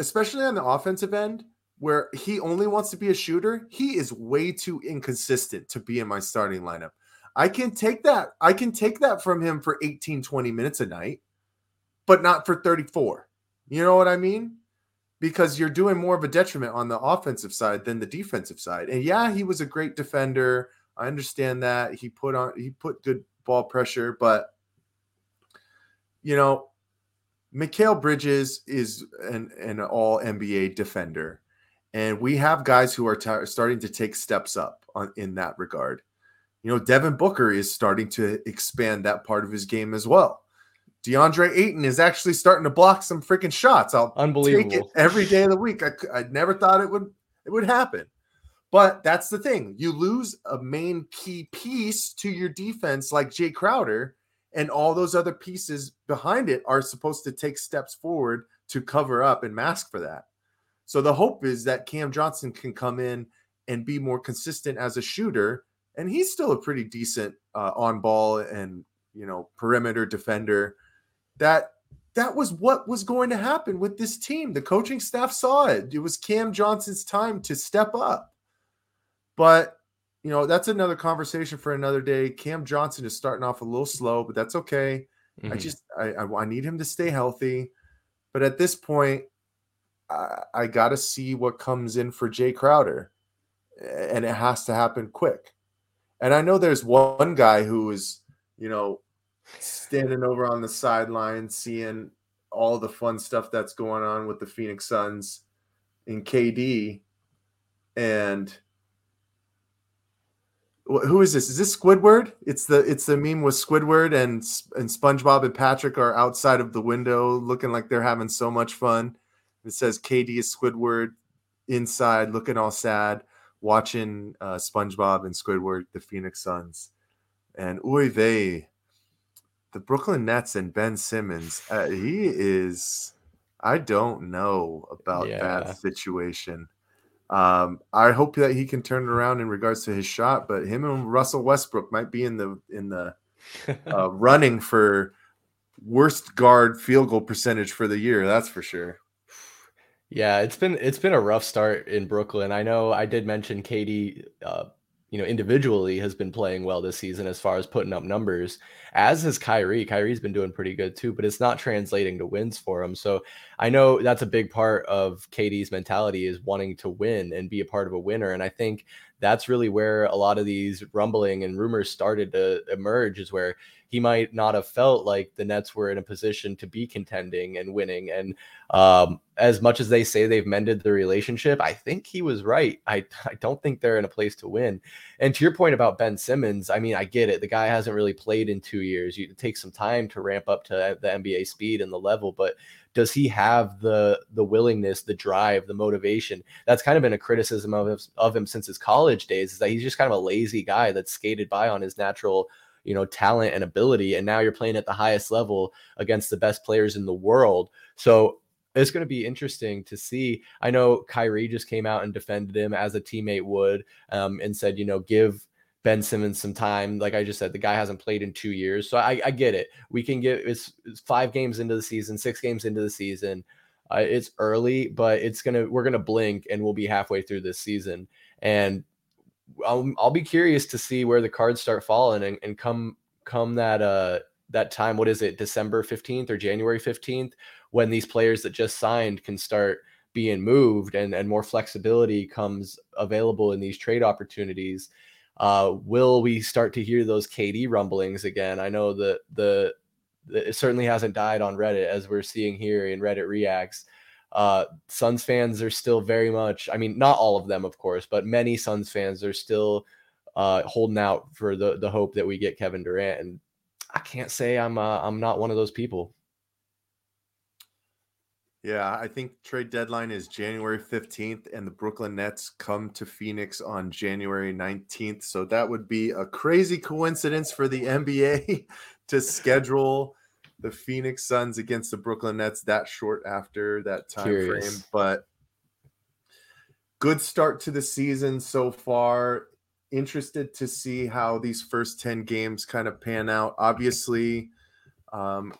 especially on the offensive end, where he only wants to be a shooter, he is way too inconsistent to be in my starting lineup. I can take that. I can take that from him for 18, 20 minutes a night, but not for 34. You know what I mean? Because you're doing more of a detriment on the offensive side than the defensive side. And yeah, he was a great defender. I understand that. He put on he put good ball pressure, but you know, Mikal Bridges is an, an all NBA defender. And we have guys who are t- starting to take steps up on, in that regard. You know, Devin Booker is starting to expand that part of his game as well. DeAndre Ayton is actually starting to block some freaking shots. I'll take it Unbelievable. every day of the week. I, I never thought it would it would happen. But that's the thing. You lose a main key piece to your defense like Jae Crowder, and all those other pieces behind it are supposed to take steps forward to cover up and mask for that. So the hope is that Cam Johnson can come in and be more consistent as a shooter, and he's still a pretty decent uh, on ball and you know perimeter defender. That that was what was going to happen with this team. The coaching staff saw it. It was Cam Johnson's time to step up. But you know that's another conversation for another day. Cam Johnson is starting off a little slow, but that's okay. I Mhm. just I, I I need him to stay healthy. But at this point, I, I got to see what comes in for Jae Crowder, and it has to happen quick. And I know there's one guy who is, you know, standing over on the sideline, seeing all the fun stuff that's going on with the Phoenix Suns in KD, and who is this? Is this Squidward? It's the it's the meme with Squidward and and SpongeBob and Patrick are outside of the window looking like they're having so much fun. It says KD is Squidward inside looking all sad. watching uh, SpongeBob and Squidward, the Phoenix Suns, and oy vey, the Brooklyn Nets and Ben Simmons. Uh, he is, I don't know about Yeah. that situation. Um, I hope that he can turn it around in regards to his shot, but him and Russell Westbrook might be in the in the [LAUGHS] uh, running for worst guard field goal percentage for the year. That's for sure. Yeah, it's been it's been a rough start in Brooklyn. I know I did mention KD, uh, you know, individually has been playing well this season as far as putting up numbers, as has Kyrie. Kyrie's been doing pretty good too, but it's not translating to wins for him. So I know that's a big part of KD's mentality is wanting to win and be a part of a winner. And I think that's really where a lot of these rumbling and rumors started to emerge is where he might not have felt like the Nets were in a position to be contending and winning. And um, as much as they say they've mended the relationship, I think he was right. I, I don't think they're in a place to win. And to your point about Ben Simmons, I mean, I get it. The guy hasn't really played in two years. You take some time to ramp up to the NBA speed and the level, but does he have the the willingness, the drive, the motivation? That's kind of been a criticism of of him since his college days. Is that he's just kind of a lazy guy that's skated by on his natural you know talent and ability and now you're playing at the highest level against the best players in the world. So it's going to be interesting to see. I know kyrie just came out and defended him as a teammate would um, and said you know give ben simmons some time. Like i just said the guy hasn't played in two years. So i, I get it. We can get it's, it's five games into the season six games into the season. Uh, it's early but it's gonna we're gonna blink and we'll be halfway through this season. And I'll, I'll be curious to see where the cards start falling and, and come come that uh that time what is it december 15th or january 15th when these players that just signed can start being moved and and more flexibility comes available in these trade opportunities. Uh will we start to hear those kd rumblings again? I know that the, the it certainly hasn't died on reddit as we're seeing here in reddit reacts uh, Suns fans are still very much, I mean, not all of them, of course, but many Suns fans are still uh, holding out for the the hope that we get Kevin Durant. And I can't say I'm uh, I'm not one of those people. Yeah, I think trade deadline is January 15th, and the Brooklyn Nets come to Phoenix on January 19th. So that would be a crazy coincidence for the NBA [LAUGHS] to schedule the Phoenix Suns against the Brooklyn Nets that short after that time Curious. frame. But good start to the season so far. Interested to see how these first 10 games kind of pan out. Obviously, um,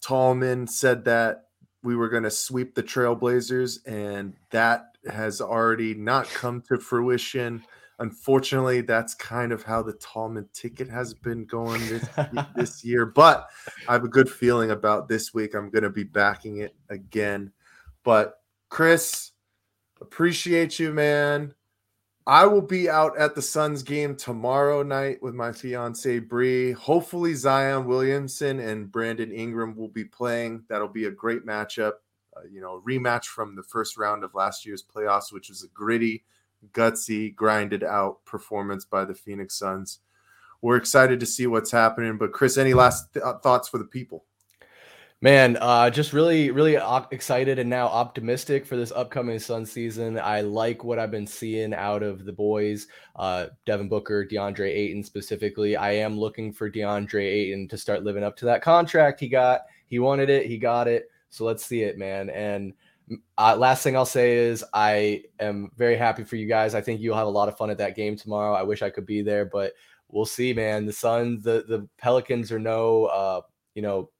Tallman said that we were going to sweep the Trailblazers, and that has already not come to fruition. Unfortunately, that's kind of how the Tallman ticket has been going this, [LAUGHS] this year. But I have a good feeling about this week. I'm going to be backing it again. But Chris, appreciate you, man. I will be out at the Suns game tomorrow night with my fiance Bree. Hopefully, Zion Williamson and Brandon Ingram will be playing. That'll be a great matchup. Uh, you know, rematch from the first round of last year's playoffs, which was a gritty, gutsy, grinded out performance by the Phoenix Suns. We're excited to see what's happening. But Chris, any last th- uh, thoughts for the people? Man, uh, just really, really op- excited and now optimistic for this upcoming Sun season. I like what I've been seeing out of the boys, uh, Devin Booker, DeAndre Ayton specifically. I am looking for DeAndre Ayton to start living up to that contract he got. He wanted it, he got it. So let's see it, man. And uh, last thing I'll say is I am very happy for you guys. I think you'll have a lot of fun at that game tomorrow. I wish I could be there, but we'll see, man. The Suns, the the Pelicans are no, uh, you know,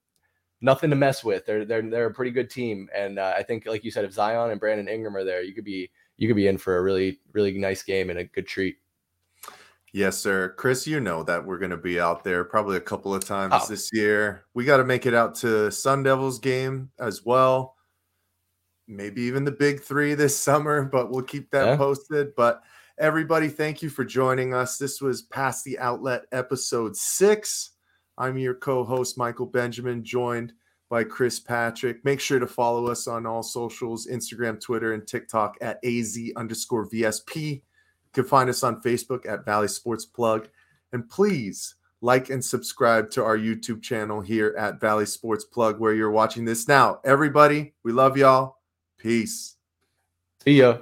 nothing to mess with. They're they're they're a pretty good team, and uh, I think, like you said, if Zion and Brandon Ingram are there, you could be you could be in for a really really nice game and a good treat. Yes, sir. Chris, you know that we're going to be out there probably a couple of times Oh. this year. We got to make it out to Sun Devils game as well. Maybe even the big three this [LAUGHS] summer, but we'll keep that Yeah. posted. But everybody, thank you for joining us. This was Pass the Outlet episode six. I'm your co host, Michael Benjamin, joined by Chris Patrick. Make sure to follow us on all socials Instagram, Twitter, and TikTok at AZ underscore VSP. You can find us on Facebook at Valley Sports Plug. And please like and subscribe to our YouTube channel here at Valley Sports Plug, where you're watching this now. Everybody, we love y'all. Peace. See ya.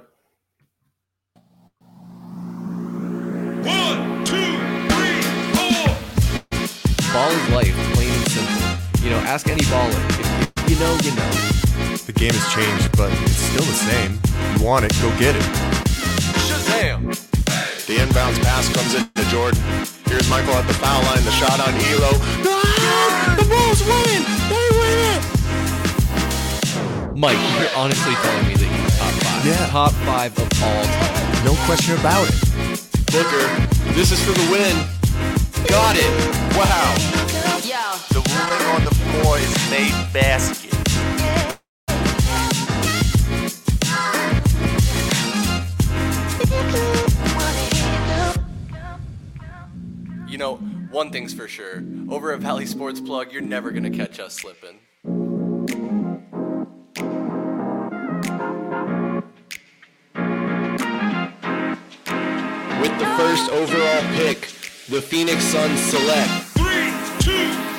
One, two, three, four. Ball is life, plain and simple. You know, ask any baller. If you know, you know. The game has changed, but it's still the same. You want it, go get it. Shazam! The inbounds pass comes into Jordan. Here's Michael at the foul line. The shot on Ehlo. Ah, the Bulls win. They win it. Mike, you're honestly telling me that he's top five. Yeah. Top five of all time. No question about it. Booker, this is for the win. Got it. Wow. The ruling on the floor is made basket. You know, one thing's for sure. Over at Valley Sports Plug, you're never gonna catch us slipping. With the first overall pick, the Phoenix Suns select. Three, two,